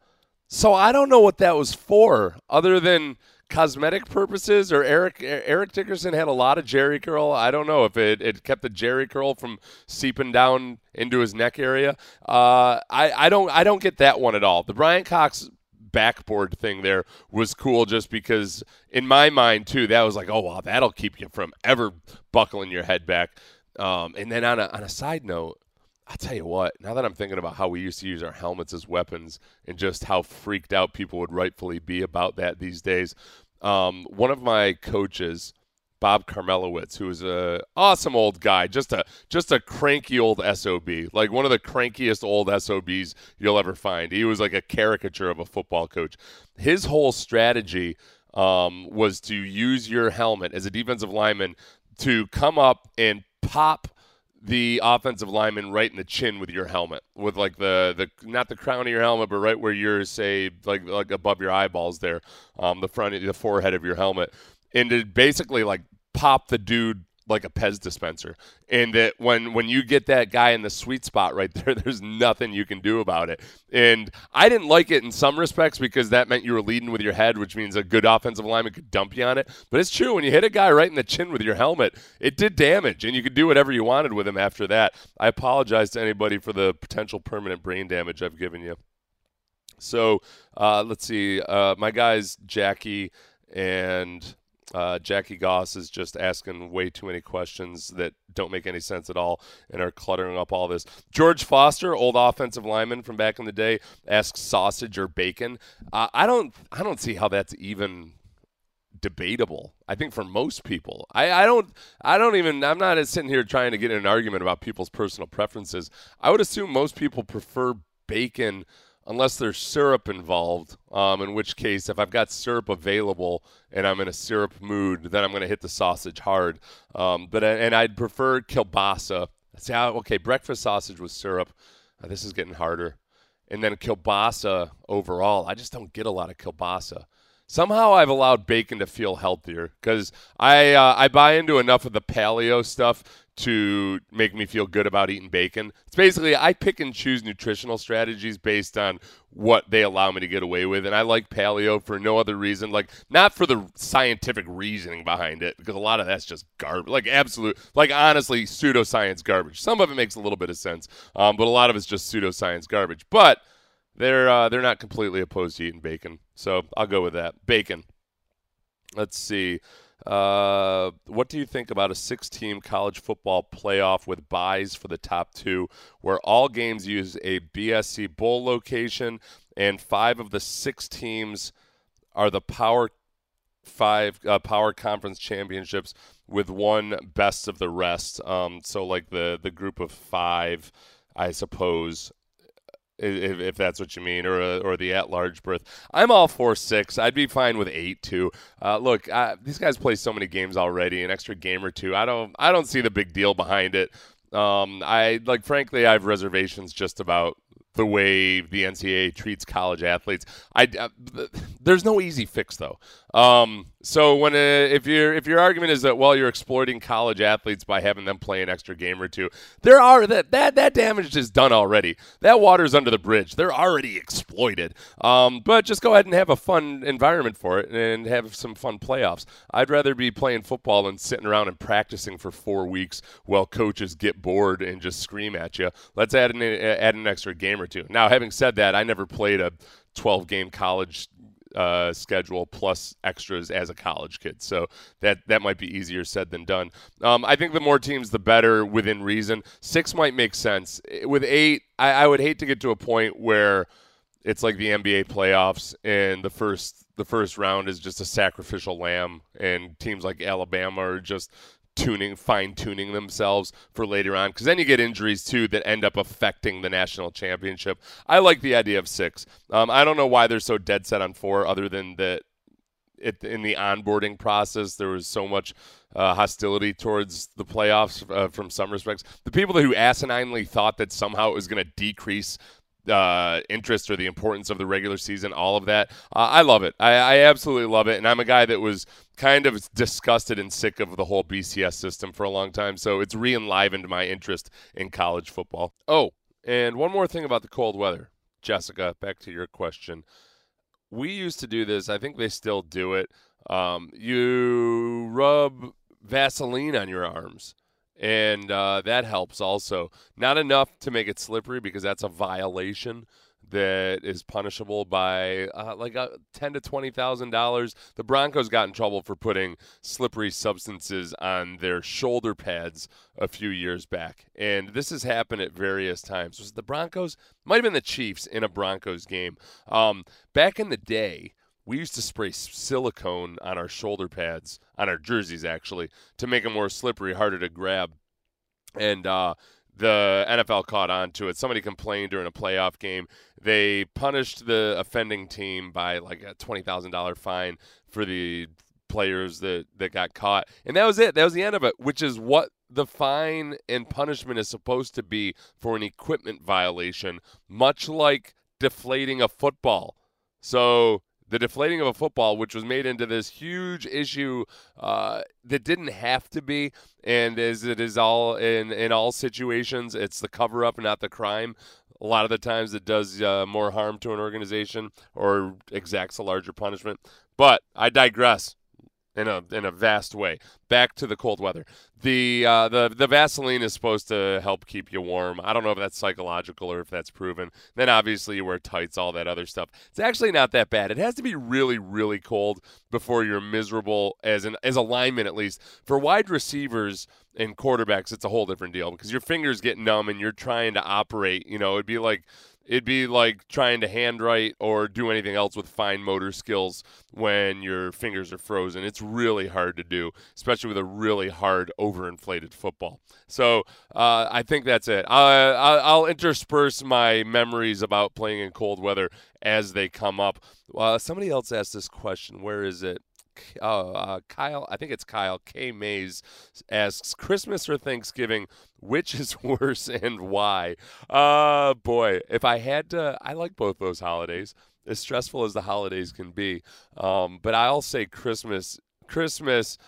So I don't know what that was for, other than cosmetic purposes. Or Eric Eric Dickerson had a lot of Jheri curl. I don't know if it, it kept the Jheri curl from seeping down into his neck area. Uh, I I don't I don't get that one at all. The Brian Cox backboard thing there was cool just because in my mind too that was like oh wow that'll keep you from ever buckling your head back. Um, and then on a, on a side note i'll tell you what now that i'm thinking about how we used to use our helmets as weapons and just how freaked out people would rightfully be about that these days um, one of my coaches Bob Carmelowitz, who is a awesome old guy, just a just a cranky old sob, like one of the crankiest old sobs you'll ever find. He was like a caricature of a football coach. His whole strategy um, was to use your helmet as a defensive lineman to come up and pop the offensive lineman right in the chin with your helmet, with like the the not the crown of your helmet, but right where you're say like like above your eyeballs there, um, the front the forehead of your helmet and to basically like pop the dude like a Pez dispenser. And that when when you get that guy in the sweet spot right there, there's nothing you can do about it. And I didn't like it in some respects because that meant you were leading with your head, which means a good offensive lineman could dump you on it. But it's true when you hit a guy right in the chin with your helmet, it did damage, and you could do whatever you wanted with him after that. I apologize to anybody for the potential permanent brain damage I've given you. So uh, let's see, uh, my guys Jackie and uh, Jackie Goss is just asking way too many questions that don't make any sense at all and are cluttering up all this. George Foster, old offensive lineman from back in the day, asks sausage or bacon. Uh, I don't, I don't see how that's even debatable. I think for most people, I, I don't, I don't even. I'm not sitting here trying to get in an argument about people's personal preferences. I would assume most people prefer bacon unless there's syrup involved. Um, in which case, if I've got syrup available and I'm in a syrup mood, then I'm going to hit the sausage hard. Um, but and I'd prefer kielbasa. See okay, breakfast sausage with syrup. Uh, this is getting harder. And then kielbasa overall, I just don't get a lot of kielbasa. Somehow I've allowed bacon to feel healthier because I uh, I buy into enough of the paleo stuff to make me feel good about eating bacon. It's basically I pick and choose nutritional strategies based on what they allow me to get away with. And I like paleo for no other reason, like not for the scientific reasoning behind it, because a lot of that's just garbage, like absolute, like honestly, pseudoscience garbage. Some of it makes a little bit of sense, um, but a lot of it's just pseudoscience garbage. But they're uh, they're not completely opposed to eating bacon, so I'll go with that. Bacon. Let's see. Uh, what do you think about a six team college football playoff with buys for the top two, where all games use a BCS Bowl location and five of the six teams are the power five uh, power conference championships with one best of the rest. Um, so like the the group of five, I suppose. If, if that's what you mean, or a, or the at-large berth, I'm all for six. I'd be fine with eight too. Uh, look, uh, these guys play so many games already, an extra game or two. I don't, I don't see the big deal behind it. Um, I like, frankly, I have reservations just about the way the NCAA treats college athletes. I uh, there's no easy fix though. Um, so when uh, if your if your argument is that well you're exploiting college athletes by having them play an extra game or two, there are that that that damage is done already. That water's under the bridge. They're already exploited. Um, but just go ahead and have a fun environment for it and have some fun playoffs. I'd rather be playing football than sitting around and practicing for four weeks while coaches get bored and just scream at you. Let's add an add an extra game or two. Now, having said that, I never played a 12 game college uh, schedule plus extras as a college kid. So that that might be easier said than done. Um, I think the more teams, the better within reason. Six might make sense. With eight, I, I would hate to get to a point where it's like the NBA playoffs and the first the first round is just a sacrificial lamb and teams like Alabama are just tuning, fine tuning themselves for later on. Because then you get injuries too that end up affecting the national championship. I like the idea of six. Um, I don't know why they're so dead set on four, other than that. It, in the onboarding process, there was so much uh, hostility towards the playoffs uh, from some respects. The people who asininely thought that somehow it was going to decrease uh, interest or the importance of the regular season, all of that. Uh, I love it. I, I, absolutely love it. And I'm a guy that was kind of disgusted and sick of the whole BCS system for a long time. So it's re enlivened my interest in college football. Oh, and one more thing about the cold weather. Jessica, back to your question. We used to do this. I think they still do it. Um, you rub Vaseline on your arms and uh, that helps also. Not enough to make it slippery because that's a violation that is punishable by uh, like uh, ten to twenty thousand dollars. The Broncos got in trouble for putting slippery substances on their shoulder pads a few years back, and this has happened at various times. Was the Broncos? Might have been the Chiefs in a Broncos game. Um, back in the day, we used to spray silicone on our shoulder pads, on our jerseys actually, to make them more slippery, harder to grab. And uh, the NFL caught on to it. Somebody complained during a playoff game. They punished the offending team by like a twenty thousand dollar fine for the players that that got caught, and that was it. That was the end of it. Which is what the fine and punishment is supposed to be for an equipment violation, much like deflating a football. So the deflating of a football, which was made into this huge issue uh, that didn't have to be, and as it is all in in all situations, it's the cover up, not the crime. A lot of the times, it does uh, more harm to an organization or exacts a larger punishment. But I digress in a in a vast way. Back to the cold weather. The uh, the the Vaseline is supposed to help keep you warm. I don't know if that's psychological or if that's proven. Then obviously you wear tights, all that other stuff. It's actually not that bad. It has to be really really cold before you're miserable as an as a lineman at least. For wide receivers and quarterbacks, it's a whole different deal because your fingers get numb and you're trying to operate. You know, it'd be like It'd be like trying to handwrite or do anything else with fine motor skills when your fingers are frozen. It's really hard to do, especially with a really hard, overinflated football. So uh, I think that's it. Uh, I'll intersperse my memories about playing in cold weather as they come up. Uh, somebody else asked this question. Where is it? Uh, uh, Kyle, I think it's Kyle K. Mays asks Christmas or Thanksgiving, which is worse and why? Uh, boy, if I had to, I like both those holidays, as stressful as the holidays can be. Um, but I'll say Christmas, Christmas.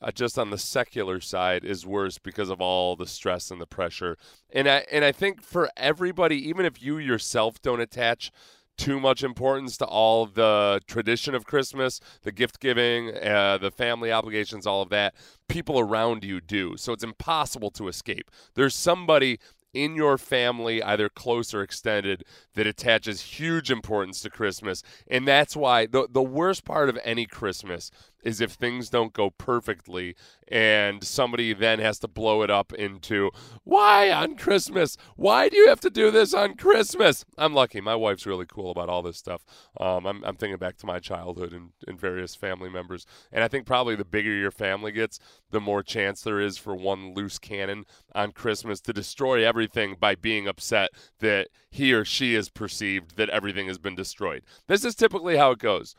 Uh, just on the secular side is worse because of all the stress and the pressure. And I and I think for everybody, even if you yourself don't attach too much importance to all the tradition of Christmas, the gift giving, uh, the family obligations, all of that. People around you do. So it's impossible to escape. There's somebody in your family, either close or extended, that attaches huge importance to Christmas. And that's why the, the worst part of any Christmas is if things don't go perfectly and somebody then has to blow it up into why on Christmas? Why do you have to do this on Christmas? I'm lucky. My wife's really cool about all this stuff. Um, I'm, I'm thinking back to my childhood and, and various family members. And I think probably the bigger your family gets, the more chance there is for one loose cannon on Christmas to destroy everything by being upset that he or she is perceived that everything has been destroyed. This is typically how it goes.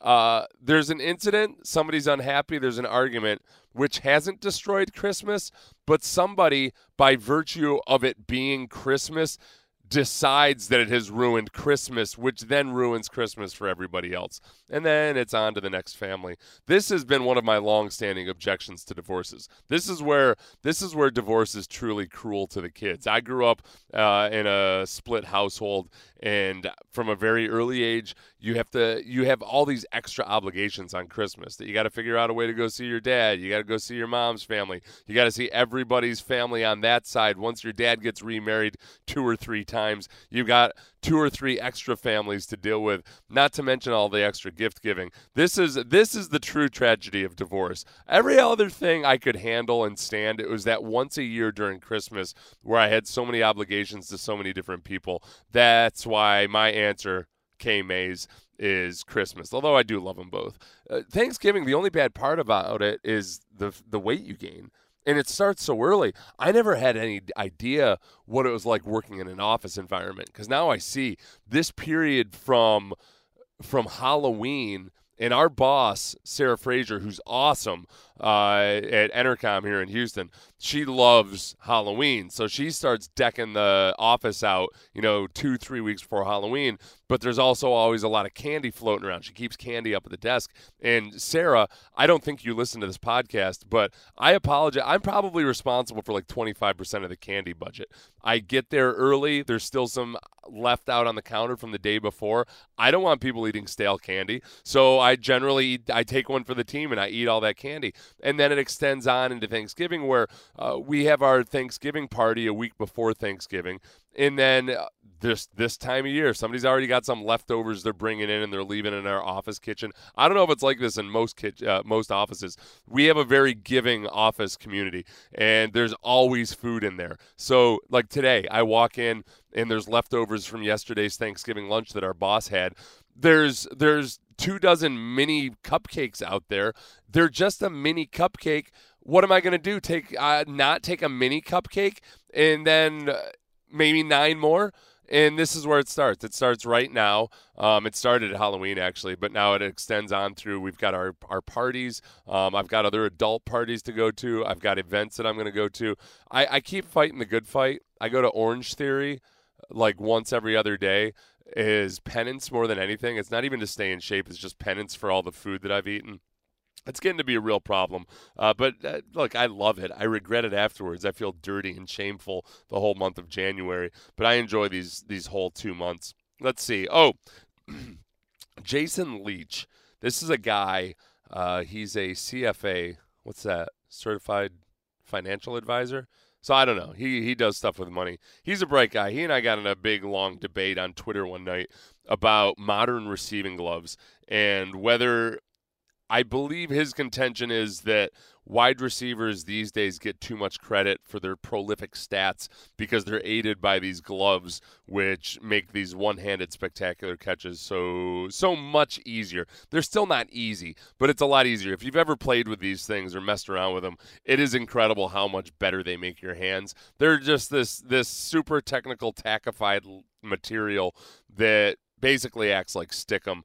Uh, there's an incident, somebody's unhappy, there's an argument, which hasn't destroyed Christmas, but somebody, by virtue of it being Christmas, decides that it has ruined Christmas, which then ruins Christmas for everybody else. And then it's on to the next family. This has been one of my long-standing objections to divorces. This is where this is where divorce is truly cruel to the kids. I grew up uh, in a split household, and from a very early age, you have to you have all these extra obligations on Christmas that you got to figure out a way to go see your dad. You got to go see your mom's family. You got to see everybody's family on that side. Once your dad gets remarried two or three times, you got two or three extra families to deal with. Not to mention all the extra gift giving. This is this is the true tragedy of divorce. Every other thing I could handle and stand. It was that once a year during Christmas where I had so many obligations to so many different people. That's why my answer K Mays is Christmas. Although I do love them both. Uh, Thanksgiving, the only bad part about it is the the weight you gain. And it starts so early. I never had any idea what it was like working in an office environment because now I see this period from from Halloween and our boss Sarah Fraser, who's awesome uh, at Entercom here in Houston, she loves Halloween, so she starts decking the office out, you know, two three weeks before Halloween. But there's also always a lot of candy floating around. She keeps candy up at the desk. And Sarah, I don't think you listen to this podcast, but I apologize. I'm probably responsible for like 25% of the candy budget. I get there early. There's still some left out on the counter from the day before. I don't want people eating stale candy, so I generally I take one for the team and I eat all that candy and then it extends on into Thanksgiving, where uh, we have our Thanksgiving party a week before Thanksgiving, and then uh, this this time of year, somebody's already got some leftovers they're bringing in and they're leaving in our office kitchen. I don't know if it's like this in most kitch- uh, most offices. We have a very giving office community, and there's always food in there. So, like today, I walk in and there's leftovers from yesterday's Thanksgiving lunch that our boss had. There's there's two dozen mini cupcakes out there. They're just a mini cupcake. What am I going to do? Take uh, not take a mini cupcake and then uh, maybe nine more? And this is where it starts. It starts right now. Um, it started at Halloween actually, but now it extends on through. We've got our our parties. Um, I've got other adult parties to go to. I've got events that I'm going to go to. I, I keep fighting the good fight. I go to Orange Theory like once every other day is penance more than anything. It's not even to stay in shape, it's just penance for all the food that I've eaten. It's getting to be a real problem. Uh, but uh, look, I love it. I regret it afterwards. I feel dirty and shameful the whole month of January. But I enjoy these these whole two months. Let's see. Oh, Jason Leach. This is a guy. Uh, he's a CFA. What's that? Certified financial advisor. So I don't know. He he does stuff with money. He's a bright guy. He and I got in a big long debate on Twitter one night about modern receiving gloves and whether I believe his contention is that wide receivers these days get too much credit for their prolific stats because they're aided by these gloves which make these one-handed spectacular catches so so much easier. They're still not easy, but it's a lot easier. If you've ever played with these things or messed around with them, it is incredible how much better they make your hands. They're just this this super technical tackified material that basically acts like stickum.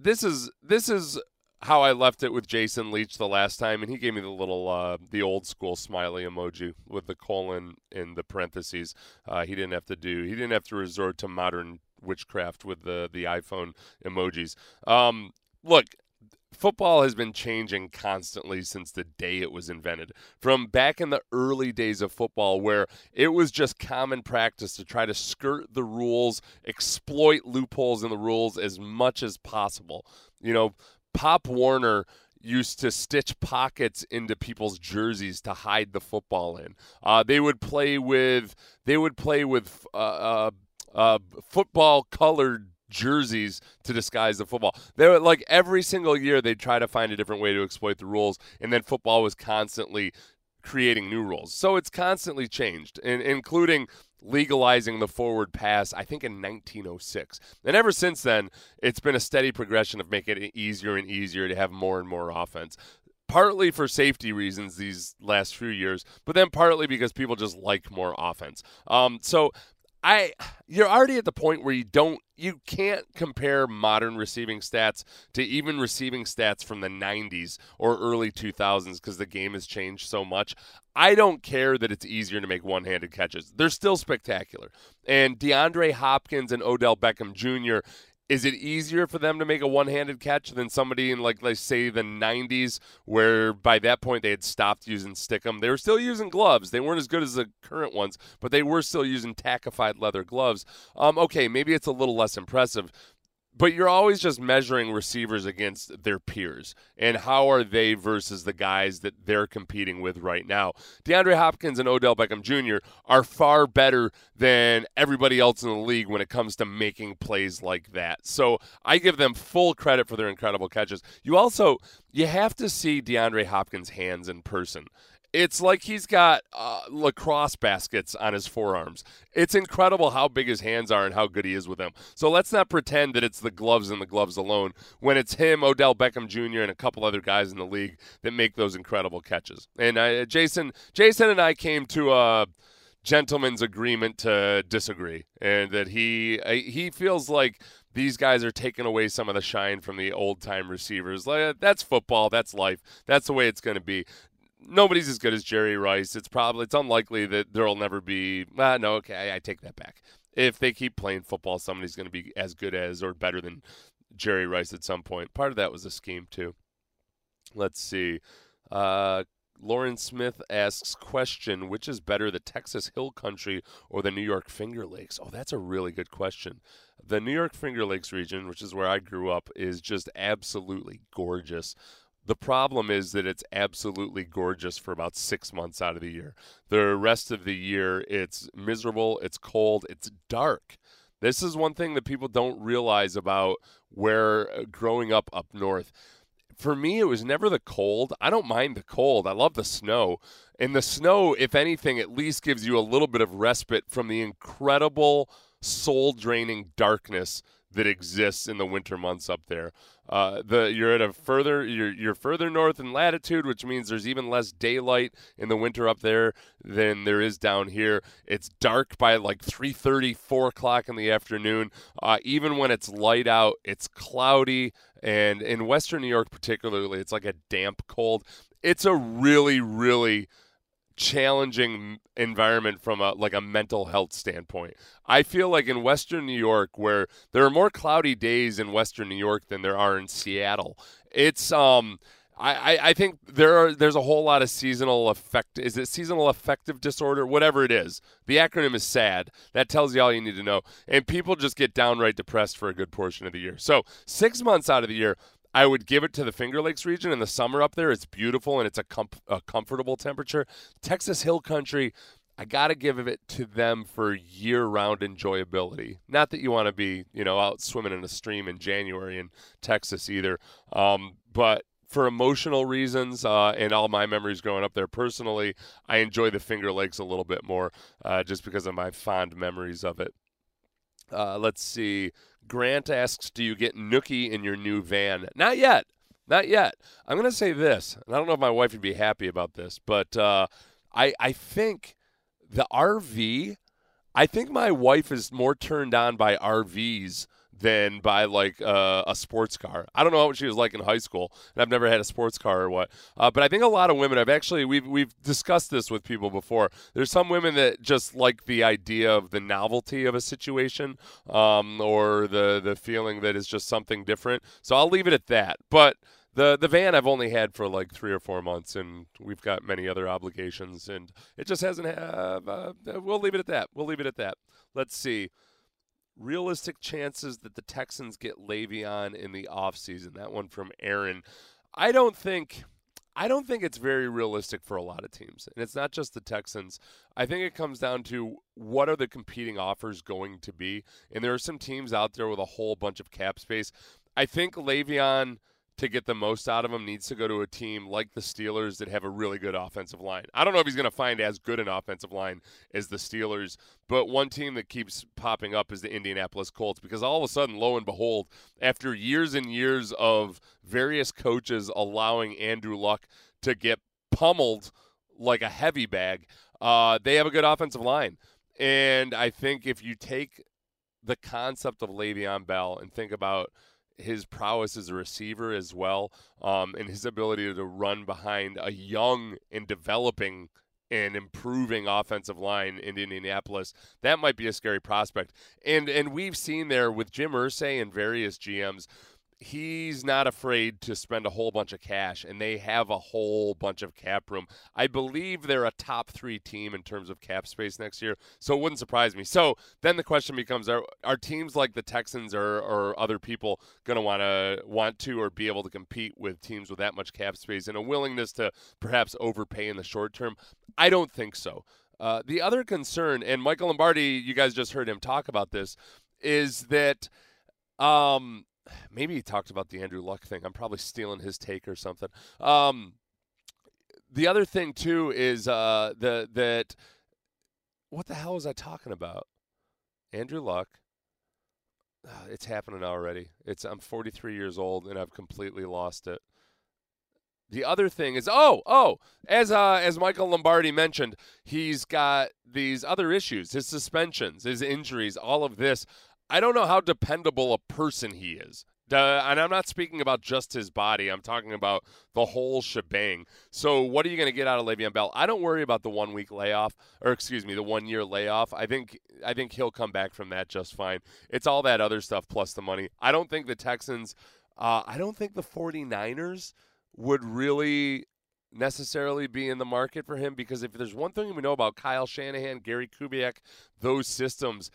This is this is how I left it with Jason Leach the last time, and he gave me the little, uh, the old school smiley emoji with the colon in the parentheses. Uh, he didn't have to do, he didn't have to resort to modern witchcraft with the the iPhone emojis. Um, look, football has been changing constantly since the day it was invented. From back in the early days of football, where it was just common practice to try to skirt the rules, exploit loopholes in the rules as much as possible. You know, Pop Warner used to stitch pockets into people's jerseys to hide the football in. Uh, they would play with they would play with uh, uh, uh football colored jerseys to disguise the football. They were like every single year they'd try to find a different way to exploit the rules, and then football was constantly creating new rules. So it's constantly changed, in, including legalizing the forward pass, I think in 1906. And ever since then, it's been a steady progression of making it easier and easier to have more and more offense. Partly for safety reasons these last few years, but then partly because people just like more offense. Um, so I you're already at the point where you don't you can't compare modern receiving stats to even receiving stats from the 90s or early 2000s because the game has changed so much. I don't care that it's easier to make one-handed catches. They're still spectacular. And DeAndre Hopkins and Odell Beckham Jr is it easier for them to make a one-handed catch than somebody in like let's say the 90s where by that point they had stopped using stickum they were still using gloves. They weren't as good as the current ones but they were still using tackified leather gloves. Um, okay maybe it's a little less impressive but you're always just measuring receivers against their peers and how are they versus the guys that they're competing with right now. DeAndre Hopkins and Odell Beckham Jr. are far better than everybody else in the league when it comes to making plays like that. So I give them full credit for their incredible catches. You also you have to see DeAndre Hopkins' hands in person it's like he's got uh, lacrosse baskets on his forearms. It's incredible how big his hands are and how good he is with them. So let's not pretend that it's the gloves and the gloves alone when it's him, Odell Beckham Jr., and a couple other guys in the league that make those incredible catches. And uh, Jason, Jason and I came to a gentleman's agreement to disagree, and that he uh, he feels like these guys are taking away some of the shine from the old time receivers. Like, that's football. That's life. That's the way it's going to be nobody's as good as Jerry Rice. It's probably it's unlikely that there'll never be. Uh, no, okay, I, I take that back. If they keep playing football, somebody's going to be as good as or better than Jerry Rice at some point. Part of that was a scheme too. Let's see. Uh, Lauren Smith asks question: Which is better, the Texas Hill Country or the New York Finger Lakes? Oh, that's a really good question. The New York Finger Lakes region, which is where I grew up, is just absolutely gorgeous. The problem is that it's absolutely gorgeous for about six months out of the year. The rest of the year, it's miserable, it's cold, it's dark. This is one thing that people don't realize about where uh, growing up up north. For me, it was never the cold. I don't mind the cold. I love the snow. And the snow, if anything, at least gives you a little bit of respite from the incredible soul draining darkness that exists in the winter months up there. Uh, the you're at a further you're you're further north in latitude, which means there's even less daylight in the winter up there than there is down here. It's dark by like 3:30, 4 o'clock in the afternoon. Uh, even when it's light out, it's cloudy, and in Western New York particularly, it's like a damp cold. It's a really really challenging environment from a like a mental health standpoint. I feel like in Western New York, where there are more cloudy days in Western New York than there are in Seattle, it's um. I, I think there are there's a whole lot of seasonal effect. Is it seasonal affective disorder? Whatever it is, the acronym is SAD. That tells you all you need to know. And people just get downright depressed for a good portion of the year. So six months out of the year, I would give it to the Finger Lakes region in the summer up there. It's beautiful and it's a, com- a comfortable temperature. Texas Hill Country, I got to give it to them for year-round enjoyability. Not that you want to be, you know, out swimming in a stream in January in Texas either, um, but for emotional reasons uh, and all my memories growing up there personally, I enjoy the Finger Lakes a little bit more uh, just because of my fond memories of it. Uh, let's see. Grant asks, "Do you get Nookie in your new van?" Not yet. Not yet. I'm going to say this, and I don't know if my wife would be happy about this, but uh, I I think the RV. I think my wife is more turned on by RVs than by like uh, a sports car. I don't know what she was like in high school, and I've never had a sports car or what. Uh, but I think a lot of women. I've actually we've we've discussed this with people before. There's some women that just like the idea of the novelty of a situation, um, or the the feeling that it's just something different. So I'll leave it at that. But the the van I've only had for like three or four months, and we've got many other obligations, and it just hasn't have. Uh, we'll leave it at that. We'll leave it at that. Let's see realistic chances that the Texans get Le'Veon in the offseason. That one from Aaron. I don't think I don't think it's very realistic for a lot of teams. And it's not just the Texans. I think it comes down to what are the competing offers going to be. And there are some teams out there with a whole bunch of cap space. I think Le'Veon – to get the most out of him needs to go to a team like the Steelers that have a really good offensive line. I don't know if he's going to find as good an offensive line as the Steelers, but one team that keeps popping up is the Indianapolis Colts because all of a sudden, lo and behold, after years and years of various coaches allowing Andrew Luck to get pummeled like a heavy bag, uh, they have a good offensive line. And I think if you take the concept of Le'Veon Bell and think about – his prowess as a receiver as well, um, and his ability to run behind a young and developing and improving offensive line in Indianapolis, that might be a scary prospect. And and we've seen there with Jim Irsay and various GMs he's not afraid to spend a whole bunch of cash, and they have a whole bunch of cap room. I believe they're a top three team in terms of cap space next year, so it wouldn't surprise me. So then the question becomes: Are, are teams like the Texans or, or other people going to want to want to or be able to compete with teams with that much cap space and a willingness to perhaps overpay in the short term? I don't think so. Uh, the other concern, and Michael Lombardi, you guys just heard him talk about this, is that um, maybe he talked about the Andrew Luck thing. I'm probably stealing his take or something. Um, the other thing too is uh, the that what the hell was I talking about? Andrew Luck. Uh, it's happening already. It's I'm 43 years old and I've completely lost it. The other thing is, oh, oh, as uh, as Michael Lombardi mentioned, he's got these other issues, his suspensions, his injuries, all of this. I don't know how dependable a person he is. and I'm not speaking about just his body. I'm talking about the whole shebang. So, what are you going to get out of Le'Veon Bell? I don't worry about the one week layoff, or excuse me, the one year layoff. I think I think he'll come back from that just fine. It's all that other stuff plus the money. I don't think the Texans. Uh, I don't think the 49ers would really necessarily be in the market for him because if there's one thing we know about Kyle Shanahan, Gary Kubiak, those systems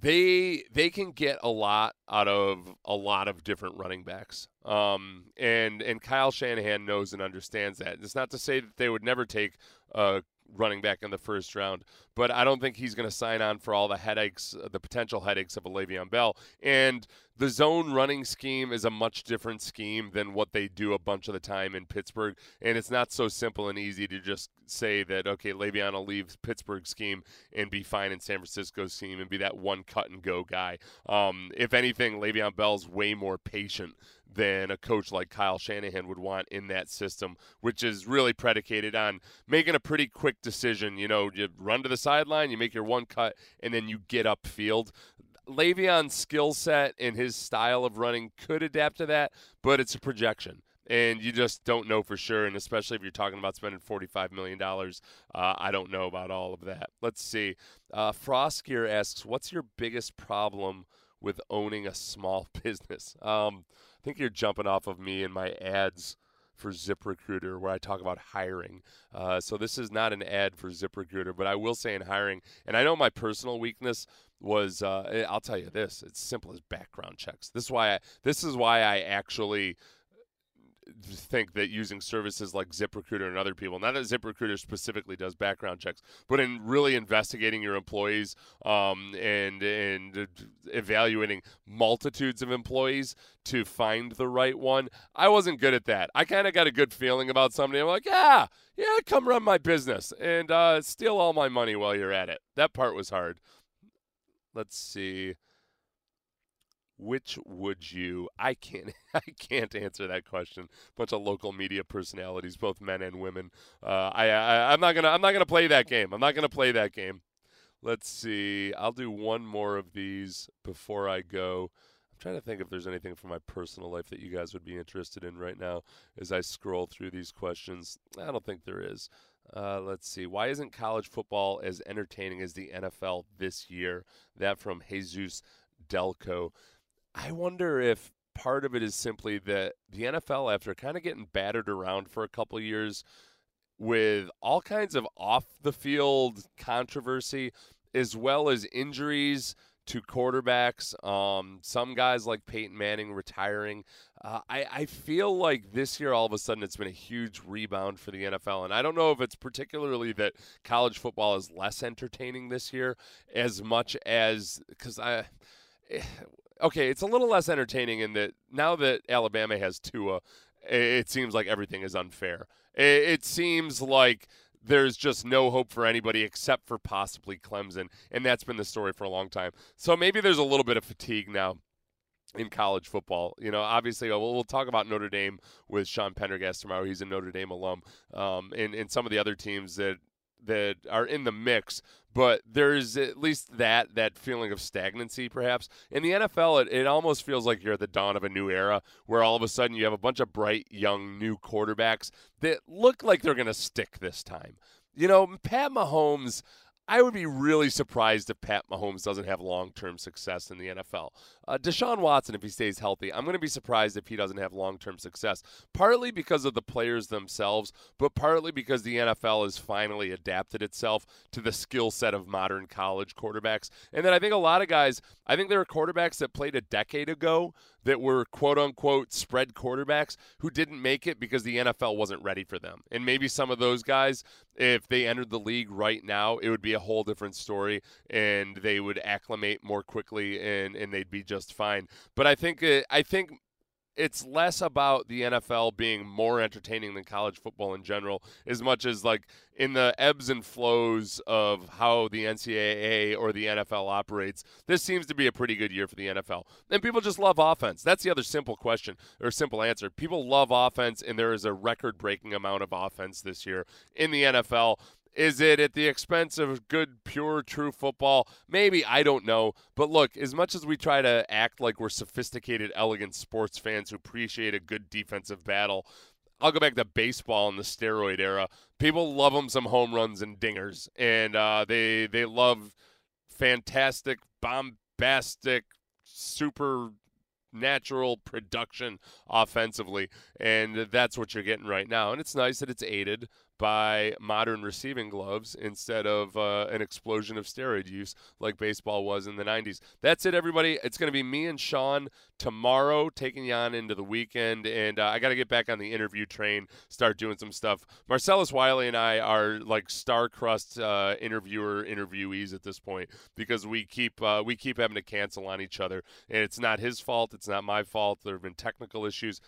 they they can get a lot out of a lot of different running backs. Um, and and Kyle Shanahan knows and understands that. It's not to say that they would never take a running back in the first round, but I don't think he's going to sign on for all the headaches, the potential headaches of a Le'Veon Bell. And the zone running scheme is a much different scheme than what they do a bunch of the time in Pittsburgh. And it's not so simple and easy to just say that, okay, Le'Veon will leave Pittsburgh scheme and be fine in San Francisco's scheme and be that one cut and go guy. Um, if anything, Le'Veon Bell's way more patient than a coach like Kyle Shanahan would want in that system, which is really predicated on making a pretty quick decision. You know, you run to the sideline, you make your one cut, and then you get upfield. Le'Veon's skill set and his style of running could adapt to that, but it's a projection. And you just don't know for sure. And especially if you're talking about spending $45 million, uh, I don't know about all of that. Let's see. Uh, Frostgear asks, What's your biggest problem with owning a small business? Um, think you're jumping off of me and my ads for ZipRecruiter where I talk about hiring. Uh, so this is not an ad for ZipRecruiter, but I will say in hiring, and I know my personal weakness was uh, I'll tell you this: it's simple as background checks. This is why I, this is why I actually think that using services like ZipRecruiter and other people, not that ZipRecruiter specifically does background checks, but in really investigating your employees um, and and evaluating multitudes of employees to find the right one. I wasn't good at that. I kind of got a good feeling about somebody. I'm like, yeah, yeah, come run my business and uh, steal all my money while you're at it. That part was hard. Let's see. Which would you? I can't. I can't answer that question. Bunch of local media personalities, both men and women. Uh, I, I I'm not gonna. I'm not gonna play that game. I'm not gonna play that game. Let's see. I'll do one more of these before I go. I'm trying to think if there's anything from my personal life that you guys would be interested in right now as I scroll through these questions. I don't think there is. Uh, let's see. Why isn't college football as entertaining as the NFL this year? That from Jesus Delco. I wonder if part of it is simply that the NFL, after kind of getting battered around for a couple years with all kinds of off the field controversy, as well as injuries to quarterbacks. Um, some guys like Peyton Manning retiring. Uh, I, I feel like this year, all of a sudden, it's been a huge rebound for the NFL. And I don't know if it's particularly that college football is less entertaining this year as much as because I. Okay, it's a little less entertaining in that now that Alabama has Tua, it seems like everything is unfair. It seems like there's just no hope for anybody except for possibly Clemson, and that's been the story for a long time. So maybe there's a little bit of fatigue now in college football. You know, obviously, we'll, we'll talk about Notre Dame with Sean Pendergast tomorrow. He's a Notre Dame alum, um, and, and some of the other teams that that are in the mix, but there's at least that that feeling of stagnancy, perhaps. In the NFL, it, it almost feels like you're at the dawn of a new era, where all of a sudden you have a bunch of bright, young, new quarterbacks that look like they're going to stick this time. You know, Pat Mahomes. I would be really surprised if Pat Mahomes doesn't have long term success in the NFL. Uh, Deshaun Watson, if he stays healthy, I'm going to be surprised if he doesn't have long term success. Partly because of the players themselves, but partly because the NFL has finally adapted itself to the skill set of modern college quarterbacks. And then I think a lot of guys, I think there are quarterbacks that played a decade ago that were quote unquote spread quarterbacks who didn't make it because the NFL wasn't ready for them. And maybe some of those guys, if they entered the league right now, it would be a whole different story and they would acclimate more quickly and, and they'd be just fine. But I think it, I think it's less about the NFL being more entertaining than college football in general, as much as like in the ebbs and flows of how the NCAA or the NFL operates. This seems to be a pretty good year for the NFL. And people just love offense. That's the other simple question or simple answer. People love offense, and there is a record breaking amount of offense this year in the NFL. Is it at the expense of good, pure, true football? Maybe. I don't know. But look, as much as we try to act like we're sophisticated, elegant sports fans who appreciate a good defensive battle, I'll go back to baseball in the steroid era. People love them some home runs and dingers, and uh, they they love fantastic, bombastic, super natural production offensively, and that's what you're getting right now. And it's nice that it's aided by modern receiving gloves instead of uh, an explosion of steroid use like baseball was in the 90s. That's it, everybody. It's going to be me and Sean tomorrow taking you on into the weekend, and uh, I got to get back on the interview train, start doing some stuff. Marcellus Wiley and I are like star crust uh, interviewer interviewees at this point because we keep uh, we keep having to cancel on each other, and it's not his fault. It's not my fault. There have been technical issues.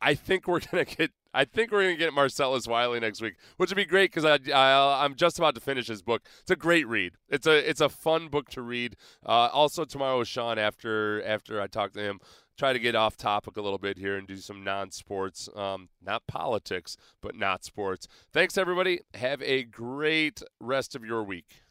I think we're gonna get. I think we're gonna get Marcellus Wiley next week, which would be great because I, I am just about to finish his book. It's a great read. It's a it's a fun book to read. Uh, also tomorrow with Sean after after I talk to him. Try to get off topic a little bit here and do some non-sports, um, not politics, but not sports. Thanks everybody. Have a great rest of your week.